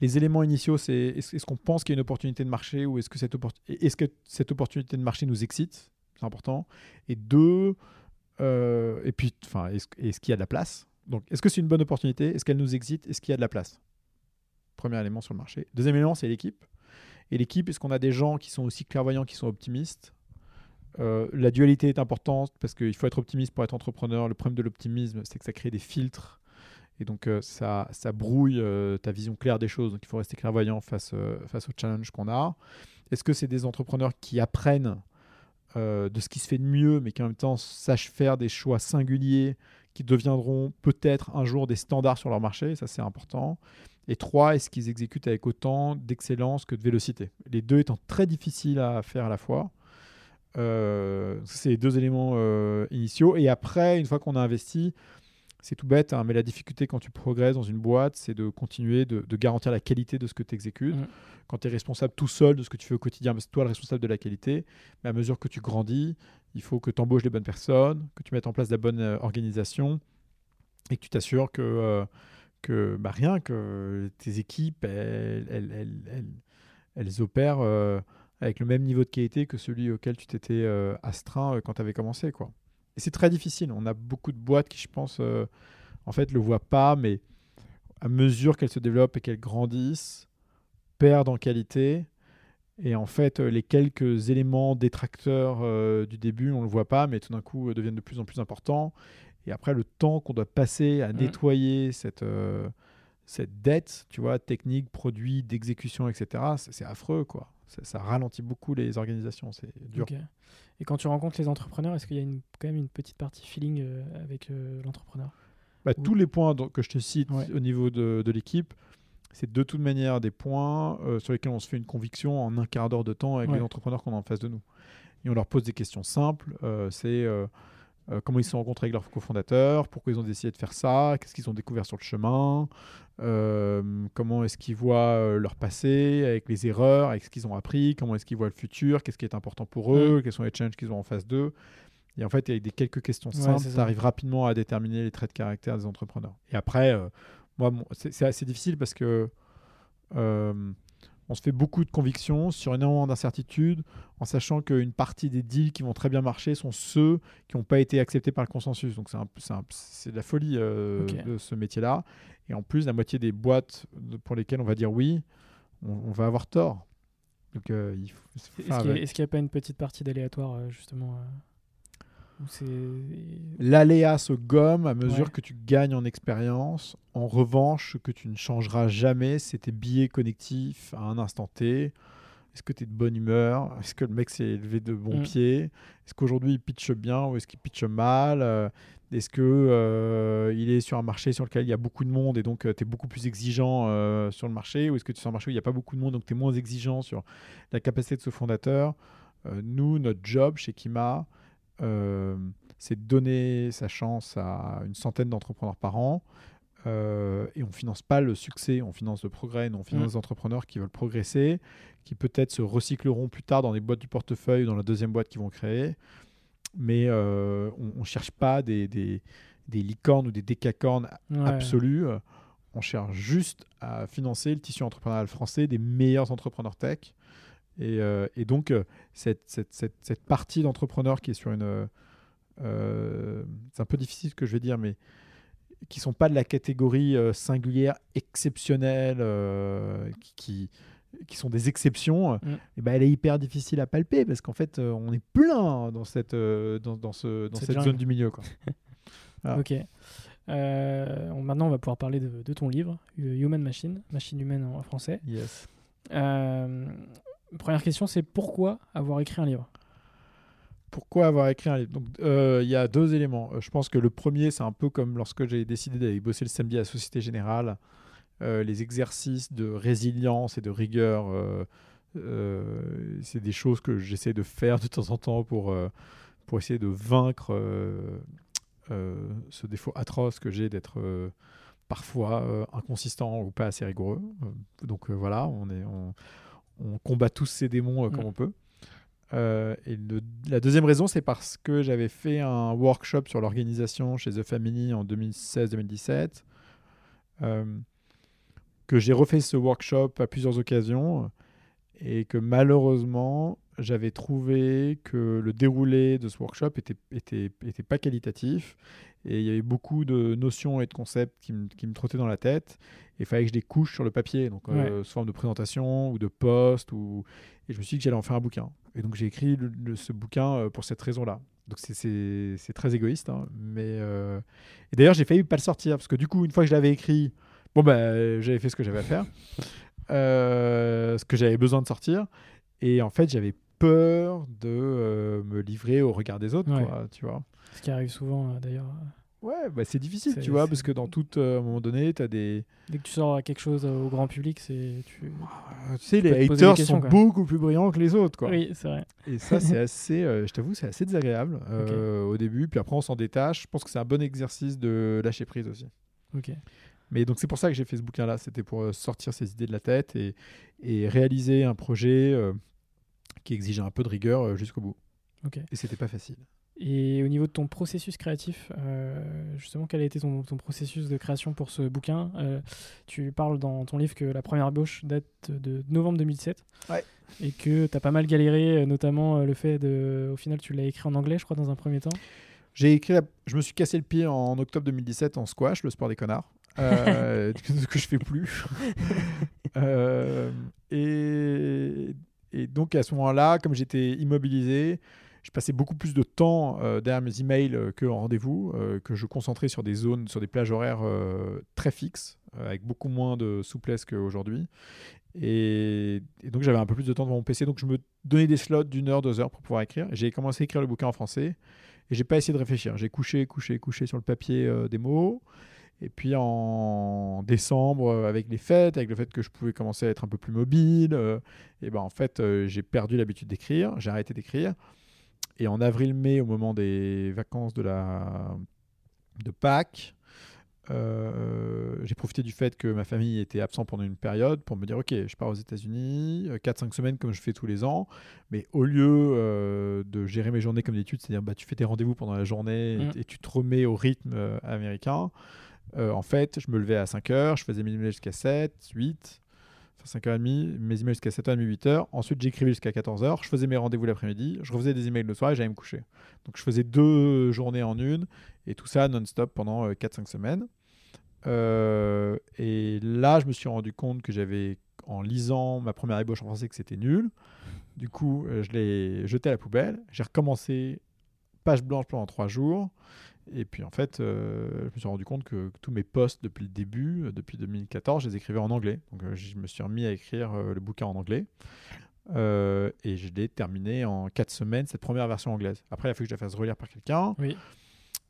Les éléments initiaux, c'est est-ce qu'on pense qu'il y a une opportunité de marché ou est-ce que, cette est-ce que cette opportunité de marché nous excite? C'est important. Et deux, euh, et puis, enfin, est-ce, qu'il y a de la place? Donc, est-ce que c'est une bonne opportunité? Est-ce qu'elle nous excite? Est-ce qu'il y a de la place? Premier élément sur le marché. Deuxième élément, c'est l'équipe. Et l'équipe, est-ce qu'on a des gens qui sont aussi clairvoyants, qui sont optimistes? Euh, La dualité est importante parce qu'il faut être optimiste pour être entrepreneur. Le problème de l'optimisme, c'est que ça crée des filtres. Et donc, euh, ça, brouille euh, ta vision claire des choses. Donc, il faut rester clairvoyant face, face au challenge qu'on a. Est-ce que c'est des entrepreneurs qui apprennent de ce qui se fait de mieux, mais qui en même temps sachent faire des choix singuliers qui deviendront peut-être un jour des standards sur leur marché? Ça, c'est important. Et trois, est-ce qu'ils exécutent avec autant d'excellence que de vélocité? Les deux étant très difficiles à faire à la fois. Euh, c'est les deux éléments euh, initiaux. Et après, une fois qu'on a investi, c'est tout bête, hein, mais la difficulté quand tu progresses dans une boîte, c'est de continuer de, garantir la qualité de ce que tu exécutes. Mm. Quand tu es responsable tout seul de ce que tu fais au quotidien, c'est toi le responsable de la qualité. Mais à mesure que tu grandis, il faut que tu embauches les bonnes personnes, que tu mettes en place la bonne euh, organisation et que tu t'assures que, que bah, rien, que tes équipes, elles, elles, elles, elles opèrent euh, avec le même niveau de qualité que celui auquel tu t'étais euh, astreint euh, quand tu avais commencé. Quoi. Et c'est très difficile. On a beaucoup de boîtes qui, je pense, euh, en fait, le voient pas, mais à mesure qu'elles se développent et qu'elles grandissent, perdent en qualité. Et en fait, les quelques éléments détracteurs du début, on ne le voit pas, mais tout d'un coup, deviennent de plus en plus importants. Et après, le temps qu'on doit passer à Mm. nettoyer cette, euh, cette dette, tu vois, technique, produit, d'exécution, etc., c'est affreux, quoi. Ça, ça ralentit beaucoup les organisations, c'est dur. Et quand tu rencontres les entrepreneurs, est-ce qu'il y a une, quand même une petite partie feeling euh, avec euh, l'entrepreneur? Bah. Tous les points donc, que je te cite Ouais. au niveau de, de l'équipe, c'est de toute manière des points euh, sur lesquels on se fait une conviction en un quart d'heure de temps avec Ouais. les entrepreneurs qu'on a en face de nous. Et on leur pose des questions simples. c'est euh, comment ils se sont rencontrés avec leurs cofondateurs, pourquoi ils ont décidé de faire ça, qu'est-ce qu'ils ont découvert sur le chemin, euh, comment est-ce qu'ils voient euh, leur passé, avec les erreurs, avec ce qu'ils ont appris, comment est-ce qu'ils voient le futur, qu'est-ce qui est important pour eux, quels sont les challenges qu'ils ont en face d'eux. Et en fait, avec des quelques questions Ouais, simples, c'est tu ça. arrives rapidement à déterminer les traits de caractère des entrepreneurs. Et après, euh, moi, c'est c'est assez difficile parce que euh, on se fait beaucoup de convictions sur énormément d'incertitudes, en sachant qu'une partie des deals qui vont très bien marcher sont ceux qui n'ont pas été acceptés par le consensus. Donc c'est de la folie euh, de ce métier-là. Et en plus, la moitié des boîtes pour lesquelles on va dire oui, on, on va avoir tort. Donc euh, il faut, faut Est-ce qu'il n'y a, pas une petite partie d'aléatoire, euh, justement. L'aléa se gomme à mesure Ouais. que tu gagnes en expérience. En revanche, ce que tu ne changeras jamais, c'est tes billets connectifs à un instant T. Est-ce que tu es de bonne humeur? Est-ce que le mec s'est élevé de bon Mm. pied? Est-ce qu'aujourd'hui il pitche bien ou est-ce qu'il pitche mal? Euh, Est-ce que euh, il est sur un marché sur lequel il y a beaucoup de monde et donc tu es beaucoup plus exigeant euh, sur le marché? Ou est-ce que tu es sur un marché où il n'y a pas beaucoup de monde donc tu es moins exigeant sur la capacité de ce fondateur? Euh, Nous, notre job chez Kima, euh, c'est de donner sa chance à une centaine d'entrepreneurs par an. euh, et on finance pas le succès, on finance le progrès, on finance Mm. des entrepreneurs qui veulent progresser, qui peut-être se recycleront plus tard dans les boîtes du portefeuille ou dans la deuxième boîte qu'ils vont créer. Mais euh, on ne cherche pas des, des, des licornes ou des décacornes Ouais. absolues. On cherche juste à financer le tissu entrepreneurial français des meilleurs entrepreneurs tech. Et, euh, et donc, euh, cette, cette, cette, cette partie d'entrepreneurs qui est sur une. euh, c'est un peu difficile ce que je vais dire, mais qui sont pas de la catégorie euh, singulière, exceptionnelle, qui, qui, qui sont des exceptions, Mm. et ben, elle est hyper difficile à palper parce qu'en fait, euh, on est plein dans cette, euh, dans, dans ce, dans Cette zone du milieu. Quoi. <laughs> Ok. Euh, on- maintenant, on va pouvoir parler de, de ton livre, Human Machine, machine humaine en français. Yes. Première question, c'est pourquoi avoir écrit un livre? Pourquoi avoir écrit un livre? Euh, il y a deux éléments. Euh, Je pense que le premier, c'est un peu comme lorsque j'ai décidé d'aller bosser le samedi à Société Générale, euh, les exercices de résilience et de rigueur. c'est des choses que j'essaie de faire de temps en temps pour, pour essayer de vaincre ce défaut atroce que j'ai d'être parfois inconsistant ou pas assez rigoureux. Donc voilà, on, est, on combat tous ces démons euh, comme Mm. on peut. Euh, et le- la deuxième raison, c'est parce que j'avais fait un workshop sur l'organisation chez The Family en 2016-2017, euh, que j'ai refait ce workshop à plusieurs occasions, et que malheureusement, j'avais trouvé que le déroulé de ce workshop était, était, était pas qualitatif, et il y avait beaucoup de notions et de concepts qui, me- qui me trottaient dans la tête, et il fallait que je les couche sur le papier, donc euh, sous forme de présentation ou de post, ou... et je me suis dit que j'allais en faire un bouquin. Et donc j'ai écrit le- le- ce bouquin euh, pour cette raison-là. Donc c'est- très égoïste, hein, mais euh, et d'ailleurs j'ai failli pas le sortir parce que du coup une fois que je l'avais écrit, bon bah j'avais fait ce que j'avais à faire, euh, ce que j'avais besoin de sortir, et en fait j'avais peur de euh, me livrer au regard des autres, Ouais. quoi, tu vois. Ce qui arrive souvent, euh, d'ailleurs. Ouais, bah c'est difficile, tu vois, parce que dans tout, euh, à un moment donné, tu as des. Dès que tu sors à quelque chose euh, au grand public, c'est tu. euh, Tu sais, les haters sont quoi. beaucoup plus brillants que les autres, quoi. Oui, c'est vrai. Et ça, c'est <laughs> assez, euh, je t'avoue, c'est assez désagréable euh, au début. Puis après, on s'en détache. Je pense que c'est un bon exercice de lâcher prise aussi. Ok. Mais donc, c'est pour ça que j'ai fait ce bouquin-là. C'était pour euh, sortir ces idées de la tête et, et réaliser un projet euh, qui exigeait un peu de rigueur euh, jusqu'au bout. Ok. Et c'était pas facile. Et au niveau de ton processus créatif, euh, justement, quel a été ton, ton processus de création pour ce bouquin? Euh, Tu parles dans ton livre que la première ébauche date de novembre 2007. Ouais. Et que tu as pas mal galéré, notamment le fait de. Au final, tu l'as écrit en anglais, je crois, dans un premier temps. J'ai écrit, la- je me suis cassé le pied en octobre 2017 en squash, le sport des connards, euh, <laughs> <laughs> ce que je fais plus. <laughs> Euh, et, et donc à ce moment-là, comme j'étais immobilisé, je passais beaucoup plus de temps euh, derrière mes emails euh, que en rendez-vous, euh, que je concentrais sur des zones, sur des plages horaires très fixes, avec beaucoup moins de souplesse qu'aujourd'hui. Et, et donc j'avais un peu plus de temps devant mon PC, donc je me donnais des slots d'une heure, deux heures pour pouvoir écrire. J'ai commencé à écrire le bouquin en français. Et j'ai pas essayé de réfléchir. J'ai couché, couché, couché sur le papier des mots. Et puis en décembre, euh, avec les fêtes, avec le fait que je pouvais commencer à être un peu plus mobile, euh, et ben en fait, euh, j'ai perdu l'habitude d'écrire. J'ai arrêté d'écrire. Et en avril-mai, au moment des vacances de la de Pâques, euh, j'ai profité du fait que ma famille était absente pendant une période pour me dire ok, je pars aux États-Unis, 4-5 semaines comme je fais tous les ans, mais au lieu euh, de gérer mes journées comme d'habitude, c'est-à-dire bah, tu fais tes rendez-vous pendant la journée et, Mm. et tu te remets au rythme euh, américain, euh, en fait, je me levais à 5 heures, je faisais mes emails jusqu'à 7, 8, enfin 5h30, mes emails jusqu'à 7h30, 8h. Ensuite, j'écrivais jusqu'à 14h, je faisais mes rendez-vous l'après-midi, je refaisais des emails le soir et j'allais me coucher. Donc, je faisais deux journées en une et tout ça non-stop pendant euh, 4-5 semaines. Euh, et là, je me suis rendu compte que j'avais, en lisant ma première ébauche en français, que c'était nul. Du coup, euh, je l'ai jeté à la poubelle. J'ai recommencé page blanche pendant trois jours. Et puis en fait, euh, je me suis rendu compte que, que tous mes posts depuis le début, euh, depuis 2014, je les écrivais en anglais. Donc euh, je me suis remis à écrire le bouquin en anglais. Et je l'ai terminé en quatre semaines, cette première version anglaise. Après, il a fallu que je la fasse relire par quelqu'un. Oui.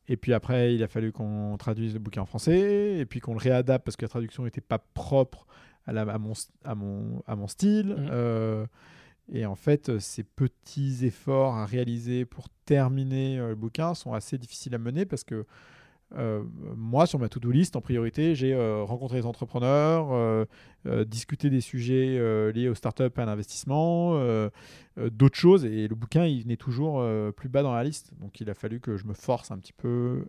Et puis après, il a fallu qu'on traduise le bouquin en français, et puis qu'on le réadapte parce que la traduction n'était pas propre à, la- à mon, à, mon, à mon style. Mhm. Et en fait, euh, ces petits efforts à réaliser pour terminer euh, le bouquin sont assez difficiles à mener parce que euh, moi, sur ma to-do list, en priorité, j'ai rencontré les entrepreneurs, discuté des sujets liés aux startups et à l'investissement, d'autres choses. Et le bouquin, il venait toujours plus bas dans la liste. Donc, il a fallu que je me force un petit peu.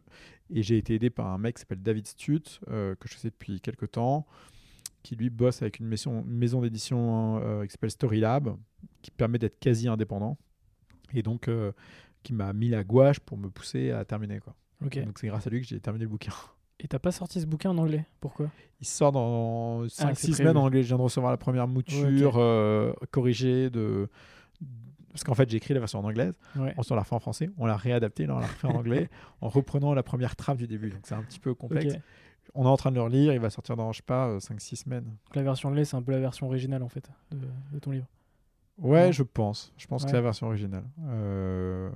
Et j'ai été aidé par un mec qui s'appelle David Stute, que je sais depuis quelques temps, qui lui bosse avec une maison, d'édition euh, qui s'appelle Storylab, qui permet d'être quasi indépendant. Et donc, euh, qui m'a mis la gouache pour me pousser à terminer. Quoi. Ok. Donc, c'est grâce à lui que j'ai terminé le bouquin. Et t'as pas sorti ce bouquin en anglais? Pourquoi? Il sort dans 5-6 Ah, semaines en anglais. Je viens de recevoir la première mouture Ouais, euh, corrigée de. Parce qu'en fait, j'ai écrit la version en anglaise, Ouais. on l'a refait en français, on l'a réadapté, là on l'a refait en anglais, <laughs> en reprenant la première trame du début. Donc c'est un petit peu complexe. On est en train de le relire, il va sortir dans, je sais pas, 5-6 semaines. Donc la version anglaise, c'est un peu la version originale en fait de, de ton livre. Ouais, je pense. Je pense que c'est la version originale. Euh,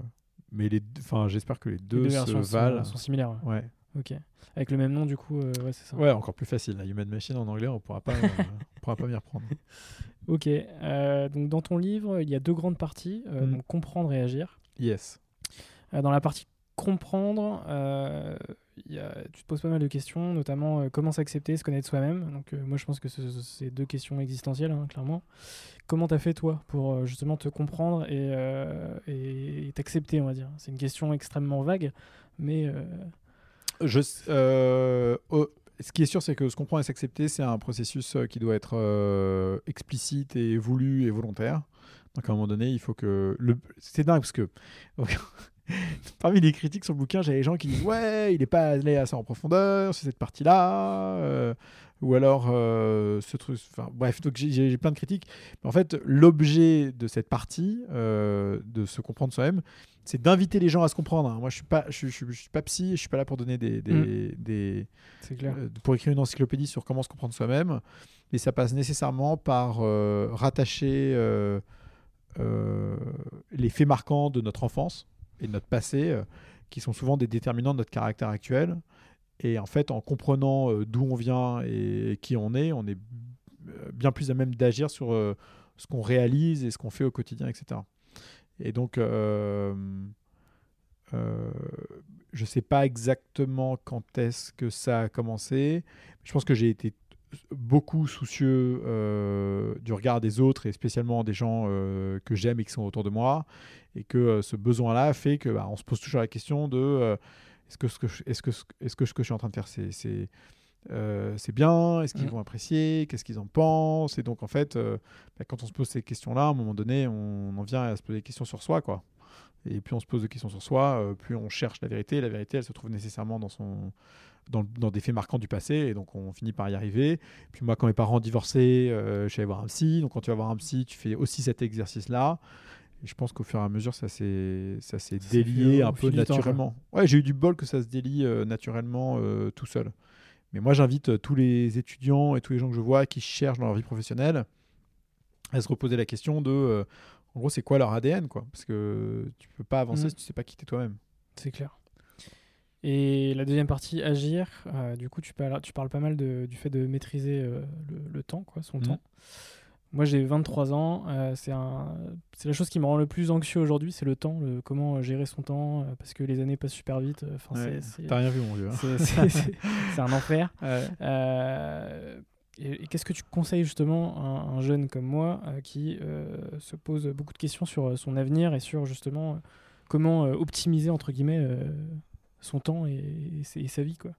Mais les, deux- enfin, j'espère que les Les deux, deux se versions valent. sont, sont similaires. ouais. Ouais. Ok. Avec le même nom, du coup, euh, ouais, c'est ça. ouais, encore plus facile. La Human Machine en anglais, on pourra pas, euh, <laughs> on pourra pas m'y reprendre. Ok. euh, donc dans ton livre, il y a deux grandes parties. euh, Mm. donc comprendre et agir. Yes. Euh, dans la partie comprendre, euh, tu te poses pas mal de questions, notamment euh, comment s'accepter, se connaître soi-même. Donc euh, moi je pense que ce- ce- c'est deux questions existentielles, hein, clairement. Comment t'as fait toi pour euh, justement te comprendre et t'accepter, on va dire? C'est une question extrêmement vague, mais Je, ce qui est sûr, c'est que se comprendre et s'accepter, c'est un processus qui doit être explicite et voulu et volontaire. Donc à un moment donné, il faut que. Le... C'est dingue parce que. <laughs> <laughs> Parmi les critiques sur le bouquin, j'avais des gens qui disent Ouais, il n'est pas allé assez en profondeur sur cette partie-là. euh, ou alors, euh, ce truc. Enfin, bref, donc j'ai- plein de critiques. Mais en fait, l'objet de cette partie, euh, de se comprendre soi-même, c'est d'inviter les gens à se comprendre. hein. Moi, je suis pas, je, je je suis pas psy, je suis pas là pour donner des, des, des- c'est clair. pour écrire une encyclopédie sur comment se comprendre soi-même, mais ça passe nécessairement par rattacher les faits marquants de notre enfance notre passé, euh, qui sont souvent des déterminants de notre caractère actuel. Et en fait, en comprenant euh, d'où on vient et qui on est, on est euh, bien plus à même d'agir sur ce qu'on réalise et ce qu'on fait au quotidien, etc. Et donc, je ne sais pas exactement quand est-ce que ça a commencé. Je pense que j'ai été beaucoup soucieux euh, du regard des autres et spécialement des gens euh, que j'aime et qui sont autour de moi. Et que euh, ce besoin-là fait que bah, on se pose toujours la question de est-ce que ce que je, est-ce que, est-ce que ce que je suis en train de faire, c'est, c'est, c'est bien? Est-ce qu'ils vont apprécier? Qu'est-ce qu'ils en pensent? Et donc, en fait, bah, quand on se pose ces questions-là, à un moment donné, on en vient à se poser des questions sur soi, quoi. Et plus on se pose des questions sur soi, plus on cherche la vérité. La vérité, elle se trouve nécessairement dans son dans, des faits marquants du passé, et donc on finit par y arriver. Puis moi, quand mes parents divorçaient, euh, je suis allé voir un psy. Donc quand tu vas voir un psy, tu fais aussi cet exercice-là. Et je pense qu'au fur et à mesure, ça s'est, ça s'est délié un peu naturellement. ouais, j'ai eu du bol que ça se délie euh, naturellement euh, tout seul. Mais moi, j'invite tous les étudiants et tous les gens que je vois qui cherchent dans leur vie professionnelle à se reposer la question de, en gros, c'est quoi leur ADN, quoi? Parce que tu peux pas avancer mm. si tu sais pas qui t'es toi-même. C'est clair. Et la deuxième partie, agir, euh, du coup, tu parles, tu parles pas mal de, du fait de maîtriser euh, le, temps, quoi, son mhm. temps. Moi, j'ai 23 ans. Euh, c'est la chose qui me rend le plus anxieux aujourd'hui, c'est le temps, le, comment gérer son temps, parce que les années passent super vite. T'as rien vu, mon vieux. Hein. C'est un enfer. <laughs> et, qu'est-ce que tu conseilles justement à un, jeune comme moi qui se pose beaucoup de questions sur son avenir et sur justement comment optimiser, entre guillemets, son temps et, sa vie quoi?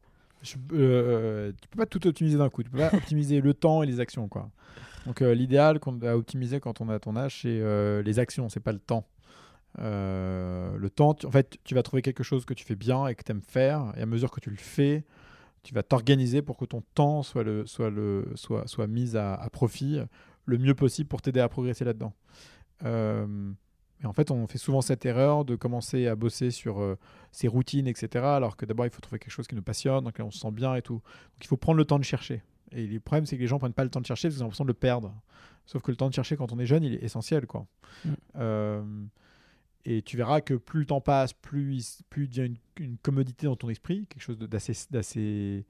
Je, euh, tu peux pas tout optimiser d'un coup. Tu peux pas <laughs> optimiser le temps et les actions quoi. Donc euh, l'idéal qu'on a optimiser quand on a ton âge, c'est euh, les actions, c'est pas le temps. Euh, le temps, en fait, tu vas trouver quelque chose que tu fais bien et que tu aimes faire, et à mesure que tu le fais, tu vas t'organiser pour que ton temps soit, le, soit, le, soit, soit mis à, à profit le mieux possible pour t'aider à progresser là-dedans. Et en fait, on fait souvent cette erreur de commencer à bosser sur euh, ses routines, etc. Alors que d'abord, il faut trouver quelque chose qui nous passionne, dans lequel on se sent bien et tout. Donc il faut prendre le temps de chercher. Et le problème, c'est que les gens prennent pas le temps de chercher parce qu'ils ont l'impression de le perdre. Sauf que le temps de chercher quand on est jeune, il est essentiel. Quoi. Mm. Euh, et tu verras que plus le temps passe, plus, plus il y a une, commodité dans ton esprit, quelque chose d'assez,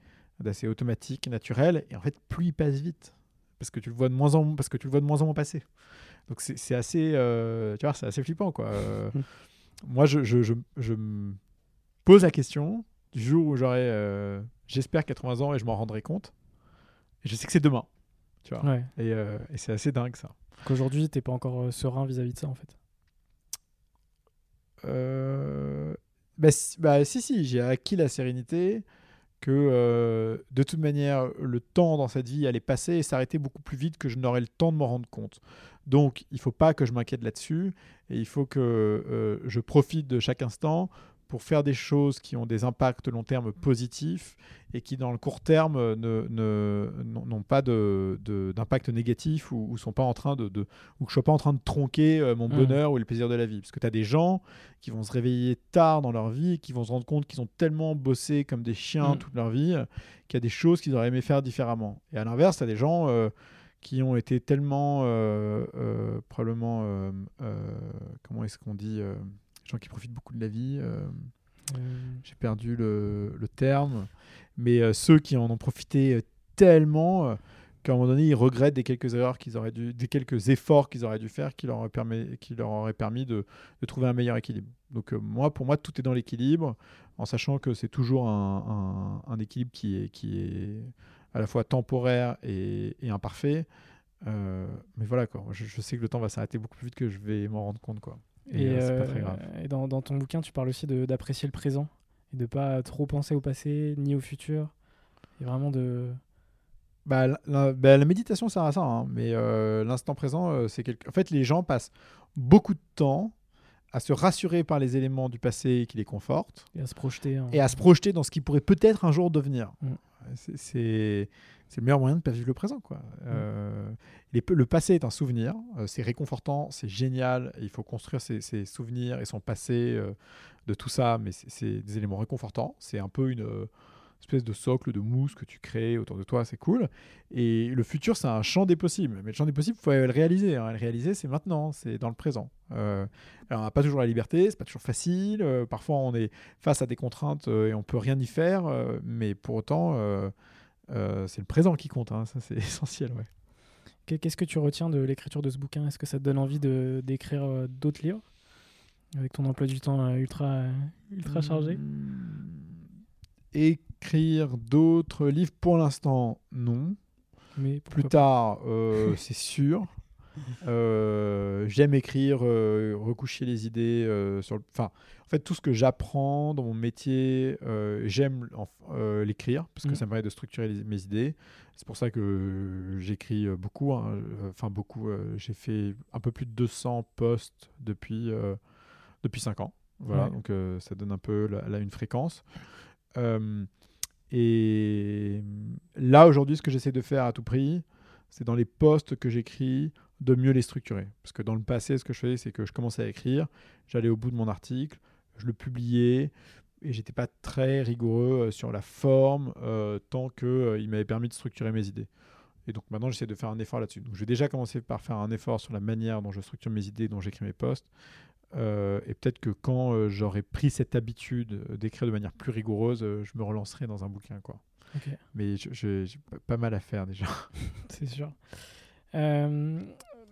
automatique, naturel. Et en fait, plus il passe vite. Parce que tu le vois de moins en, parce que tu le vois de moins en moins passer. Donc c'est assez, euh, tu vois, c'est assez flippant quoi. <laughs> Euh, moi, je, je, je, je, me pose la question du jour où j'aurai, euh, j'espère 80 ans et je m'en rendrai compte. Et je sais que c'est demain, tu vois. Et, et c'est assez dingue ça. Qu'aujourd'hui, t'es pas encore serein vis-à-vis de ça en fait. Bah, si, bah, si, si, j'ai acquis la sérénité que de toute manière, le temps dans cette vie allait passer et s'arrêter beaucoup plus vite que je n'aurais le temps de m'en rendre compte. Donc, il ne faut pas que je m'inquiète là-dessus et il faut que euh, je profite de chaque instant pour faire des choses qui ont des impacts long terme positifs et qui, dans le court terme, n'ont ne, pas d'impact de, négatif ou, ou, sont pas en train de, ou que je ne sois pas en train de tronquer euh, mon mmh. bonheur ou le plaisir de la vie. Parce que tu as des gens qui vont se réveiller tard dans leur vie, qui vont se rendre compte qu'ils ont tellement bossé comme des chiens mmh. toute leur vie, qu'il y a des choses qu'ils auraient aimé faire différemment. Et à l'inverse, tu as des gens... Euh, qui ont été tellement euh, euh, probablement comment est-ce qu'on dit gens qui profitent beaucoup de la vie j'ai perdu le, le, terme mais ceux qui en ont profité tellement qu'à un moment donné ils regrettent des quelques erreurs qu'ils auraient dû des quelques efforts qu'ils auraient dû faire qui leur permis qui leur auraient permis de, de trouver un meilleur équilibre donc moi pour moi tout est dans l'équilibre en sachant que c'est toujours un, un, un, équilibre qui est qui est à la fois temporaire et, imparfait. Euh, mais voilà, quoi. Je, sais que le temps va s'arrêter beaucoup plus vite que je vais m'en rendre compte. Quoi. Et, euh, c'est pas très grave. Et dans, dans, ton bouquin, tu parles aussi d'apprécier le présent et de pas trop penser au passé ni au futur. Et vraiment de. Bah, la, bah, la méditation sert à ça, hein. mais euh, l'instant présent, c'est quelque. En fait, les gens passent beaucoup de temps à se rassurer par les éléments du passé qui les confortent. Et à se projeter. Hein. Et à se projeter dans ce qui pourrait peut-être un jour devenir. Mm. C'est le meilleur moyen de pas vivre le présent. Quoi. Mm. Euh, le passé est un souvenir, euh, c'est réconfortant, c'est génial, il faut construire ses, souvenirs et son passé euh, de tout ça, mais c'est des éléments réconfortants. C'est un peu une espèce de socle de mousse que tu crées autour de toi, c'est cool. Et le futur, c'est un champ des possibles. Mais le champ des possibles, il faut le réaliser. Hein. Le réaliser, c'est maintenant, c'est dans le présent. alors, on n'a pas toujours la liberté, c'est pas toujours facile. parfois, on est face à des contraintes et on peut rien y faire. mais pour autant, c'est le présent qui compte. Hein. Ça, c'est <laughs> essentiel. Ouais. Qu'est-ce que tu retiens de l'écriture de ce bouquin? Est-ce que ça te donne envie d'écrire d'autres livres? Avec ton emploi du temps ultra, ultra chargé? Mmh écrire d'autres livres Pour l'instant, non. Mais Plus tard, euh, <laughs> c'est sûr. Euh, J'aime écrire, euh, recoucher les idées sur le. Enfin, en fait, tout ce que j'apprends dans mon métier, j'aime l'écrire parce que Mhm. ça me permet de structurer les- mes idées. C'est pour ça que j'écris beaucoup. hein. Enfin, beaucoup. J'ai fait un peu plus de 200 posts depuis, depuis 5 ans. Voilà, Ouais. donc euh, ça donne un peu là, là, une fréquence. Euh, et là, aujourd'hui, ce que j'essaie de faire à tout prix, c'est dans les posts que j'écris, de mieux les structurer. Parce que dans le passé, ce que je faisais, c'est que je commençais à écrire, j'allais au bout de mon article, je le publiais, et j'étais pas très rigoureux euh, sur la forme, euh, tant qu'il il m'avait permis de structurer mes idées. Et donc maintenant, j'essaie de faire un effort là-dessus. Donc je vais déjà commencer par faire un effort sur la manière dont je structure mes idées, dont j'écris mes posts. Euh, et peut-être que quand euh, j'aurai pris cette habitude euh, d'écrire de manière plus rigoureuse, euh, je me relancerai dans un bouquin. Quoi. Mais j'ai pas- mal à faire déjà. <laughs> C'est sûr.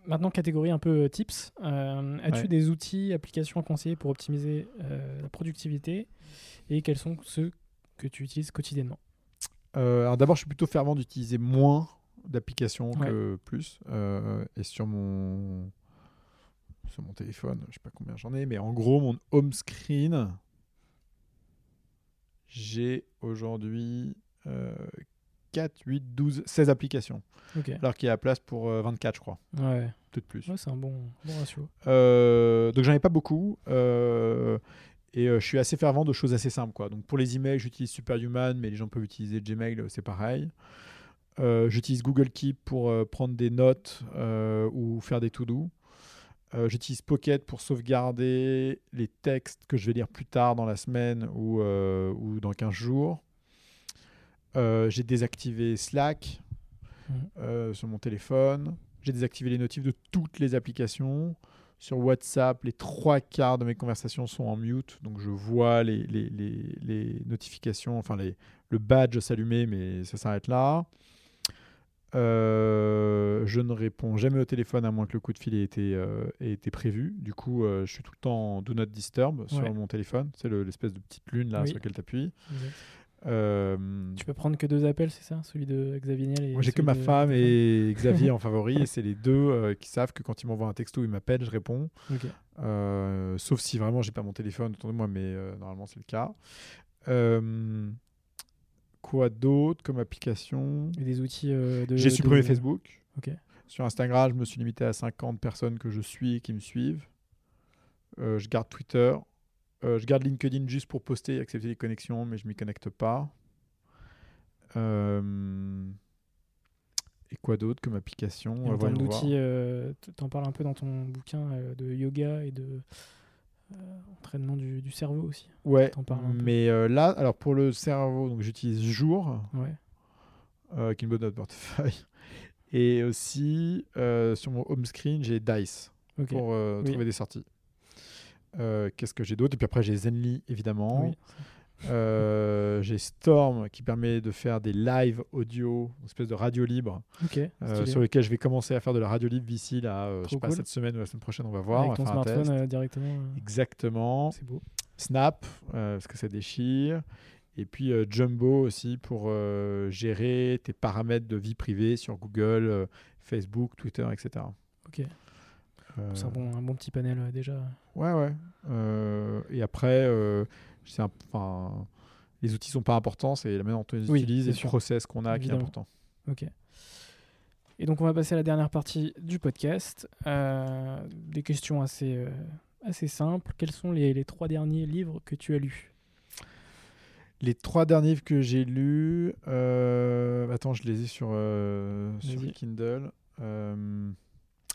Maintenant, catégorie un peu tips. As-tu Ouais. des outils, applications conseillées pour optimiser la productivité? Et quels sont ceux que tu utilises quotidiennement? Alors d'abord, je suis plutôt fervent d'utiliser moins d'applications que plus. Euh, et sur mon sur mon téléphone, je sais pas combien j'en ai, mais en gros, mon home screen, j'ai aujourd'hui euh, 4, 8, 12, 16 applications. Ok. Alors qu'il y a la place pour euh, 24, je crois. Ouais, Peut-être plus. ouais c'est un bon, bon ratio. Euh, donc j'en ai pas beaucoup. euh, et euh, je suis assez fervent de choses assez simples. Quoi. Donc pour les emails, j'utilise Superhuman, mais les gens peuvent utiliser Gmail, euh, c'est pareil. J'utilise Google Keep pour prendre des notes ou faire des to-do. Euh, j'utilise Pocket pour sauvegarder les textes que je vais lire plus tard dans la semaine ou, euh, ou dans 15 jours. Euh, J'ai désactivé Slack euh, sur mon téléphone. J'ai désactivé les notifs de toutes les applications. Sur WhatsApp, les trois quarts de mes conversations sont en mute, donc je vois les, les, les- les notifications, enfin les, le badge s'allumer, mais ça s'arrête là. Euh, je ne réponds jamais au téléphone à moins que le coup de fil ait été, euh, ait été prévu. Du coup, euh, je suis tout le temps en Do Not Disturb sur Ouais. mon téléphone. C'est le- l'espèce de petite lune là Oui. sur laquelle tu appuies. Tu peux prendre que deux appels, c'est ça? Celui de Xavier Niel et moi, j'ai que ma de- femme et Xavier en <laughs> favori, et c'est les deux qui savent que quand ils m'envoient un texto ou ils m'appellent, je réponds. Sauf si vraiment j'ai pas mon téléphone autour de moi, mais normalement c'est le cas. Euh, quoi d'autre comme application Et des outils euh, de. J'ai supprimé de- Facebook. Ok. Sur Instagram, je me suis limité à 50 personnes que je suis et qui me suivent. Euh, je garde Twitter. Euh, je garde LinkedIn juste pour poster et accepter les connexions, mais je m'y connecte pas. Et quoi d'autre comme application? En termes d'outils, euh, t- t'en parles un peu dans ton bouquin de yoga et de entraînement du, du cerveau aussi. Ouais, mais euh, là, alors pour le cerveau, donc j'utilise Jour, Ouais. euh, qui est une bonne note portefeuille. <laughs> Et aussi, euh, sur mon home screen, j'ai Dice pour euh, Oui. trouver des sorties. Euh, Qu'est-ce que j'ai d'autre? Et puis après, j'ai Zenly, évidemment. Oui. Euh, j'ai Storm qui permet de faire des live audio, une espèce de radio libre, euh, sur lesquels je vais commencer à faire de la radio libre d'ici, là, euh, je sais pas, cool. cette semaine ou la semaine prochaine, on va voir. Avec on ton va un smartphone test. euh, directement. Exactement. C'est beau. Snap, parce que ça déchire. Et puis Jumbo aussi pour gérer tes paramètres de vie privée sur Google, Facebook, Twitter, etc. Ok. C'est un bon, un bon petit panel déjà. Ouais, ouais. Et après, c'est enfin, les outils sont pas importants, c'est la manière dont on les Oui, utilise et le process qu'on a qui est important. Ok. Et donc on va passer à la dernière partie du podcast. Euh, des questions assez, euh, assez simples. Quels sont les, les trois derniers livres que tu as lus? Les trois derniers que j'ai lus, euh, attends, je les ai sur, sur. Kindle.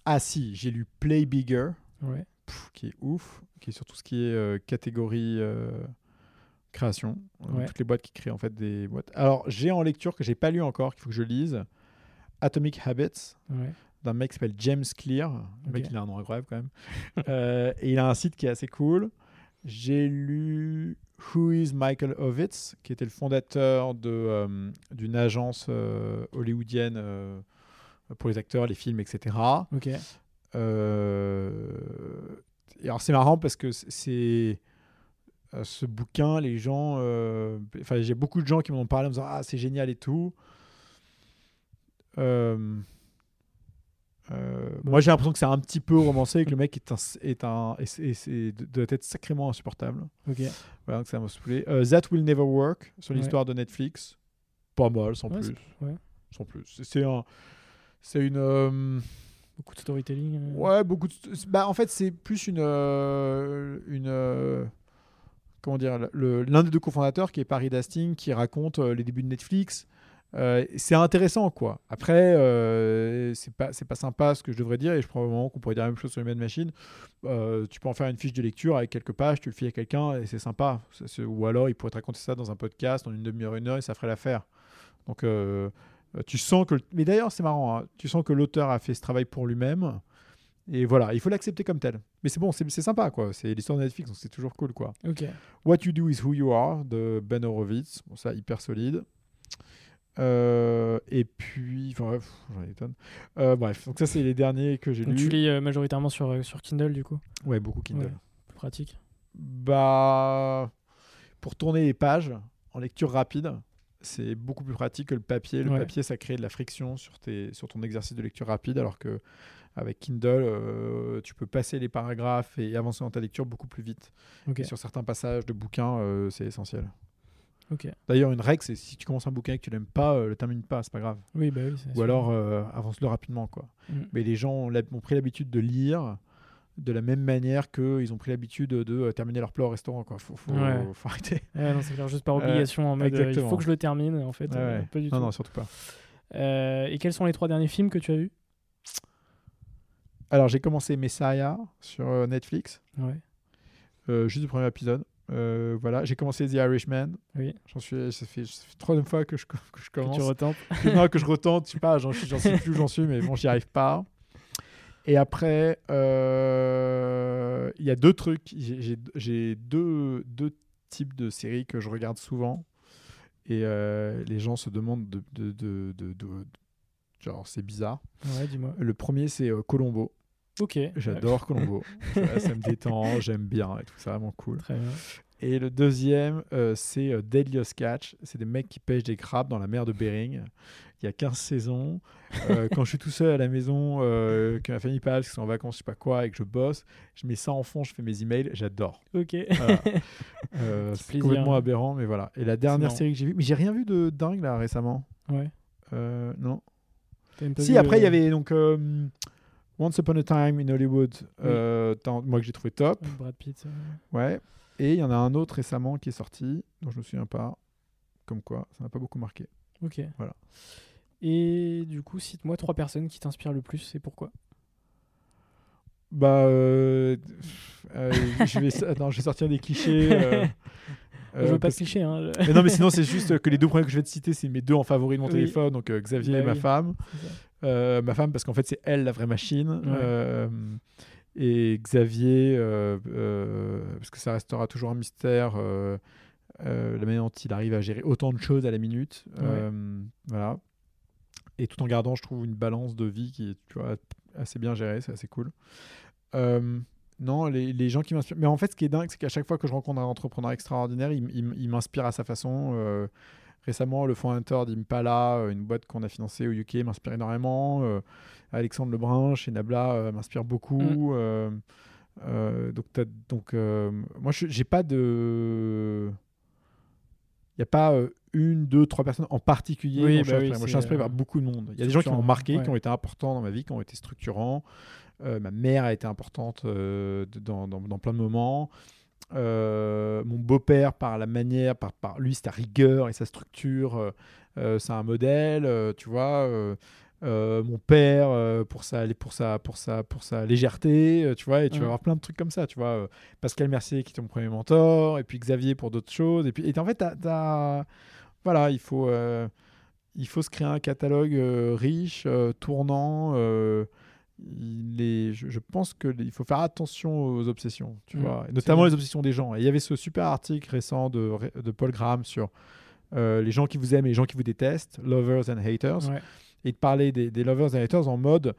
Ah si, j'ai lu Play Bigger. Ouais. pff, qui est ouf, qui est sur tout ce qui est catégorie création, Euh, Ouais. toutes les boîtes qui créent en fait des boîtes. Alors j'ai en lecture que j'ai pas lu encore, qu'il faut que je lise, Atomic Habits Ouais. d'un mec qui s'appelle James Clear. Le mec Ok. il a un nom incroyable quand même. <laughs> Euh, et il a un site qui est assez cool. J'ai lu Who is Michael Ovitz, qui était le fondateur de, euh, d'une agence euh, hollywoodienne pour les acteurs, les films, etc. Ok. Euh, et alors c'est marrant parce que c'est ce bouquin, les gens, euh, enfin j'ai beaucoup de gens qui m'en ont parlé en me disant ah c'est génial et tout. Euh, euh, Moi, j'ai l'impression que c'est un petit peu romancé et que le mec est un, est un, est, est- est- doit être sacrément insupportable. Ok. Voilà, donc ça m'a saoulé. Euh, That Will Never Work sur Ouais. l'histoire de Netflix. Pas mal, sans Ouais, plus. Sans plus. C'est- un, c'est une. euh, Beaucoup de storytelling. euh. Ouais, beaucoup de... bah, en fait, c'est plus une. euh, une euh, comment dire L'un des deux cofondateurs, qui est Paris Dasting, qui raconte euh, les débuts de Netflix. Euh, c'est intéressant, quoi. Après, euh, c'est pas, c'est pas sympa ce que je devrais dire, et je probablement qu'on pourrait dire la même chose sur les mêmes machines. Tu peux en faire une fiche de lecture avec quelques pages, tu le files à quelqu'un, et c'est sympa. Ou alors, il pourrait te raconter ça dans un podcast, en une demi-heure, une heure, et ça ferait l'affaire. Donc, tu sens que. Mais d'ailleurs, c'est marrant, hein, tu sens que l'auteur a fait ce travail pour lui-même. Et voilà, il faut l'accepter comme tel. Mais c'est bon, c'est sympa, quoi. C'est l'histoire de Netflix, donc c'est toujours cool, quoi. Ok. What You Do Is Who You Are de Ben Horowitz. Bon, ça, hyper solide. Euh, et puis, enfin, bref, j'en ai des tonnes. Euh, bref, donc ça, c'est les derniers que j'ai Donc tu lus. lis euh, majoritairement sur, sur Kindle du coup? Ouais, beaucoup Kindle. Ouais. Plus pratique. Bah, pour tourner les pages en lecture rapide, c'est beaucoup plus pratique que le papier. Le Ouais. papier, ça crée de la friction sur, tes, sur ton exercice de lecture rapide, alors que avec Kindle, euh, tu peux passer les paragraphes et avancer dans ta lecture beaucoup plus vite. Et sur certains passages de bouquins, euh, c'est essentiel. D'ailleurs, une règle, c'est si tu commences un bouquin et que tu l'aimes pas, euh, le termine pas, c'est pas grave. Oui, bah oui. Ou alors euh, avance-le rapidement, quoi. Mm. Mais les gens ont, pris l'habitude de lire de la même manière qu'ils ont pris l'habitude de, terminer leur plat au restaurant, quoi. Faut, faut, Ouais. <laughs> faut arrêter. Ouais, non, c'est clair, juste par obligation en mode il faut que je le termine. En fait, ouais. pas du non, tout. non, surtout pas. Euh, et quels sont les trois derniers films que tu as vus? Alors, j'ai commencé Messiah sur euh, Netflix, Ouais. euh, juste le premier épisode. Euh, voilà, j'ai commencé The Irishman. Oui. J'en suis, ça fait, ça fait troisième fois que je, <laughs> que je Que commence. tu retentes. <laughs> que, non, que je retente, je sais pas, j'en sais plus où j'en suis, mais bon, j'y arrive pas. Et après, euh, il y a deux trucs. J'ai- deux, deux types de séries que je regarde souvent. Et les gens se demandent de. de, de, de- de- genre, c'est bizarre. Ouais, dis-moi. Le premier, c'est euh, Colombo. Ok. J'adore <laughs> Colombo. ça, ça me détend, j'aime bien et tout, c'est vraiment cool. Très bien. Et le deuxième, euh, c'est euh, Deadliest Catch. C'est des mecs qui pêchent des crabes dans la mer de Bering. Il y a 15 saisons. Euh, <laughs> quand je suis tout seul à la maison, que ma famille passe, qu'ils sont en vacances, je sais pas quoi, et que je bosse, je mets ça en fond, je fais mes emails. J'adore. Ok. Voilà. <laughs> C'est complètement aberrant, mais voilà. Et la dernière série que j'ai vue, mais j'ai rien vu de dingue là récemment. ouais. Euh, non. Si, après, il y avait donc euh, Once Upon a Time in Hollywood, euh, moi que j'ai trouvé top. Brad Pitt. Ouais. Et il y en a un autre récemment qui est sorti, dont je me souviens pas. Comme quoi, ça m'a pas beaucoup marqué. Ok. Voilà. Et du coup, cite-moi trois personnes qui t'inspirent le plus et pourquoi. Bah, euh, euh, je, vais, attends, <laughs> je vais sortir des clichés. euh, <laughs> je euh, veux pas parce- te cliché. Hein. je- Mais non, mais sinon, c'est juste que les deux premiers que je vais te citer, c'est mes deux en favori de mon Oui. téléphone, donc euh, Xavier Bah et ma oui. femme. Euh, ma femme, parce qu'en fait, c'est elle la vraie machine. Ouais. Euh, et Xavier, euh, euh, parce que ça restera toujours un mystère, euh, euh, la manière dont il arrive à gérer autant de choses à la minute. Euh, voilà. Et tout en gardant, je trouve, une balance de vie qui est tu vois, assez bien gérée, c'est assez cool. Non, les, les gens qui m'inspirent. Mais en fait, ce qui est dingue, c'est qu'à chaque fois que je rencontre un entrepreneur extraordinaire, il, m'inspire à sa façon. Euh, récemment, le fondateur d'Impala, euh, une boîte qu'on a financée au UK, m'inspire énormément. Euh, Alexandre Lebrun chez Nabla euh, m'inspire beaucoup. Euh, donc, donc moi, je j'ai pas de. Il n'y a pas une, deux, trois personnes en particulier. Oui, dont je suis bah oui, inspiré. Moi, je suis inspiré par beaucoup de monde. Il y a des gens qui m'ont marqué, ouais. qui ont été importants dans ma vie, qui ont été structurants. Euh, ma mère a été importante euh, dans, dans- dans plein de moments. Euh, mon beau-père, par la manière, par, par lui, sa rigueur et sa structure, euh, c'est un modèle, euh, tu vois. mon père, pour, sa, pour, sa, pour, sa, pour sa légèreté, tu vois, et tu vas avoir plein de trucs comme ça, tu vois. Pascal Mercier, qui était mon premier mentor, et puis Xavier pour d'autres choses. Et puis, et en fait, voilà, il faut, il faut se créer un catalogue riche, tournant. Il est, je, je pense qu'il faut faire attention aux obsessions, tu Mm, vois, notamment les obsessions des gens. Et il y avait ce super article récent de, de Paul Graham sur euh, les gens qui vous aiment et les gens qui vous détestent, lovers and haters, Ouais. et de parler des, des lovers and haters en mode,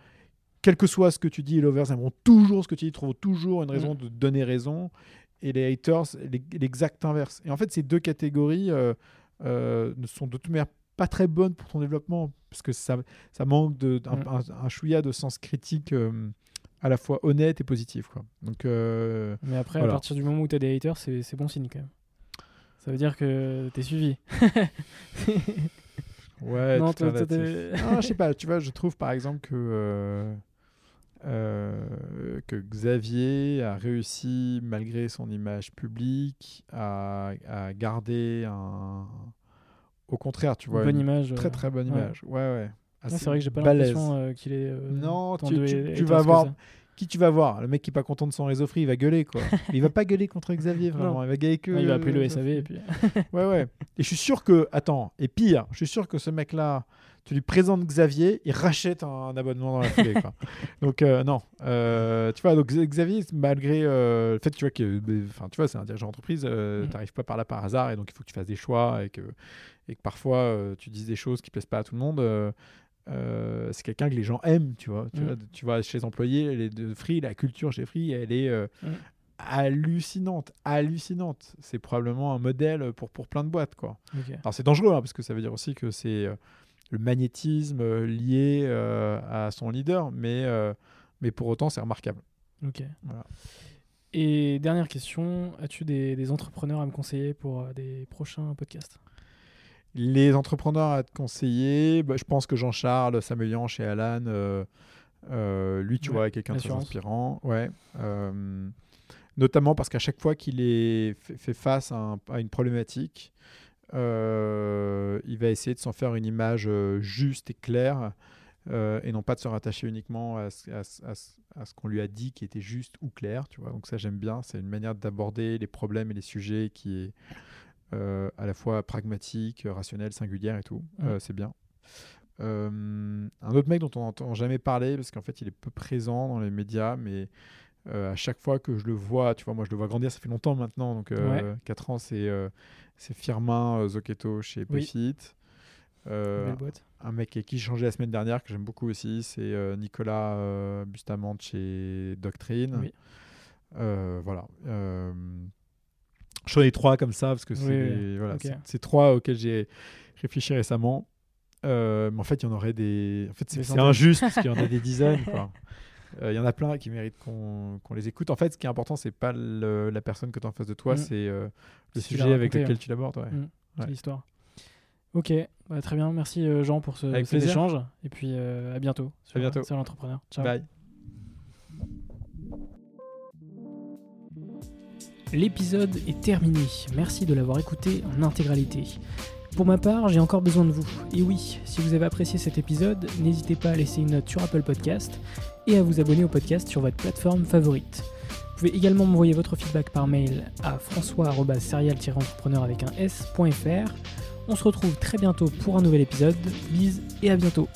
quel que soit ce que tu dis, les lovers aimeront toujours ce que tu dis, trouveront toujours une raison Mm. de donner raison, et les haters, l'e- l'exact inverse. Et en fait, ces deux catégories euh, euh, ne sont de toute manière pas très bonne pour ton développement parce que ça, ça manque de, un, Mm. un- un chouïa de sens critique euh, à la fois honnête et positif. Quoi. Donc, euh, Mais après, Voilà. à partir du moment où tu as des haters, c'est bon signe quand même. Ça veut dire que t'es suivi. <laughs> ouais, non, tout je sais pas, tu vois, je trouve par exemple que, euh, que Xavier a réussi, malgré son image publique, à, à garder un. Au contraire, tu vois, bonne une image. très euh, très bonne image. Ouais, ouais. C'est vrai que j'ai pas l'impression euh, qu'il est. euh, Non, tu, tu- tu vas voir. Qui tu vas voir Le mec qui est pas content de son réseau free, il va gueuler quoi. <laughs> il va pas gueuler contre Xavier vraiment, Non. il va gueuler que. Ouais, il va appeler le SAV et puis. Ouais, ouais. Et je suis sûr que, attends, et pire, je suis sûr que ce mec-là, tu lui présentes Xavier, il rachète un, un abonnement dans la foulée. quoi. <laughs> donc, euh, non. Euh, tu vois, donc Xavier, malgré euh, le fait tu vois, que, enfin, tu vois, c'est un dirigeant d'entreprise, euh, Mm. t'arrives pas par là par hasard, et donc il faut que tu fasses des choix, et que, et que parfois tu dises des choses qui plaisent pas à tout le monde. euh, c'est quelqu'un que les gens aiment, tu vois. Tu, Mm. vois, tu vois, chez les employés, les de Free, la culture chez Free, elle est euh, Mm. hallucinante, hallucinante. C'est probablement un modèle pour, pour plein de boîtes, quoi. Alors c'est dangereux, hein, parce que ça veut dire aussi que c'est le magnétisme euh, lié euh, à son leader, mais, euh, mais pour autant c'est remarquable. Ok. Voilà. Et dernière question, as-tu des, des entrepreneurs à me conseiller pour des prochains podcasts? Les entrepreneurs à te conseiller, bah, je pense que Jean-Charles Samuelian chez Alan, euh, euh, lui tu Ouais, vois, est quelqu'un de très inspirant. Ouais. Notamment parce qu'à chaque fois qu'il est fait, fait face à, un- à une problématique, euh, il va essayer de s'en faire une image euh, juste et claire. euh, et non pas de se rattacher uniquement à ce, à ce- à ce- à ce qu'on lui a dit qui était juste ou clair, tu vois. Donc ça j'aime bien, c'est une manière d'aborder les problèmes et les sujets qui est euh, à la fois pragmatique, rationnelle, singulière et tout. Mm. C'est bien. Un autre mec dont on n'entend jamais parler, parce qu'en fait il est peu présent dans les médias, mais euh, à chaque fois que je le vois, tu vois, moi je le vois grandir, ça fait longtemps maintenant, donc euh, 4 ans, c'est euh, Firmin euh, Zocchetto chez. Payfit. Euh, un mec qui j'ai changé la semaine dernière, que j'aime beaucoup aussi, c'est euh, Nicolas Bustamante chez Doctrine. Oui. Voilà. Je ai trois comme ça, parce que c'est Oui, voilà, Ok. c'est- c'est trois auxquels j'ai réfléchi récemment. Mais en fait, il y en aurait des. En fait, c'est injuste, parce qu'il y en a <laughs> des dizaines. quoi. Euh, Il y en a plein qui méritent qu'on les écoute. En fait, ce qui est important, c'est pas le- la personne que tu as en face de toi, Mm. c'est euh, le Si sujet avec lequel ouais. tu l'abordes. ouais. Mm. C'est Ouais. l'histoire. Ok, bah, très bien. Merci euh, Jean pour ce, Avec cet plaisir. échange. Et puis euh, à bientôt sur, bientôt. sur l'entrepreneur. Ciao. Bye. L'épisode est terminé. Merci de l'avoir écouté en intégralité. Pour ma part, j'ai encore besoin de vous. Et oui, si vous avez apprécié cet épisode, n'hésitez pas à laisser une note sur Apple Podcast et à vous abonner au podcast sur votre plateforme favorite. Vous pouvez également m'envoyer votre feedback par mail à françois-serial-entrepreneur avec un s.fr. On se retrouve très bientôt pour un nouvel épisode. Bise et à bientôt.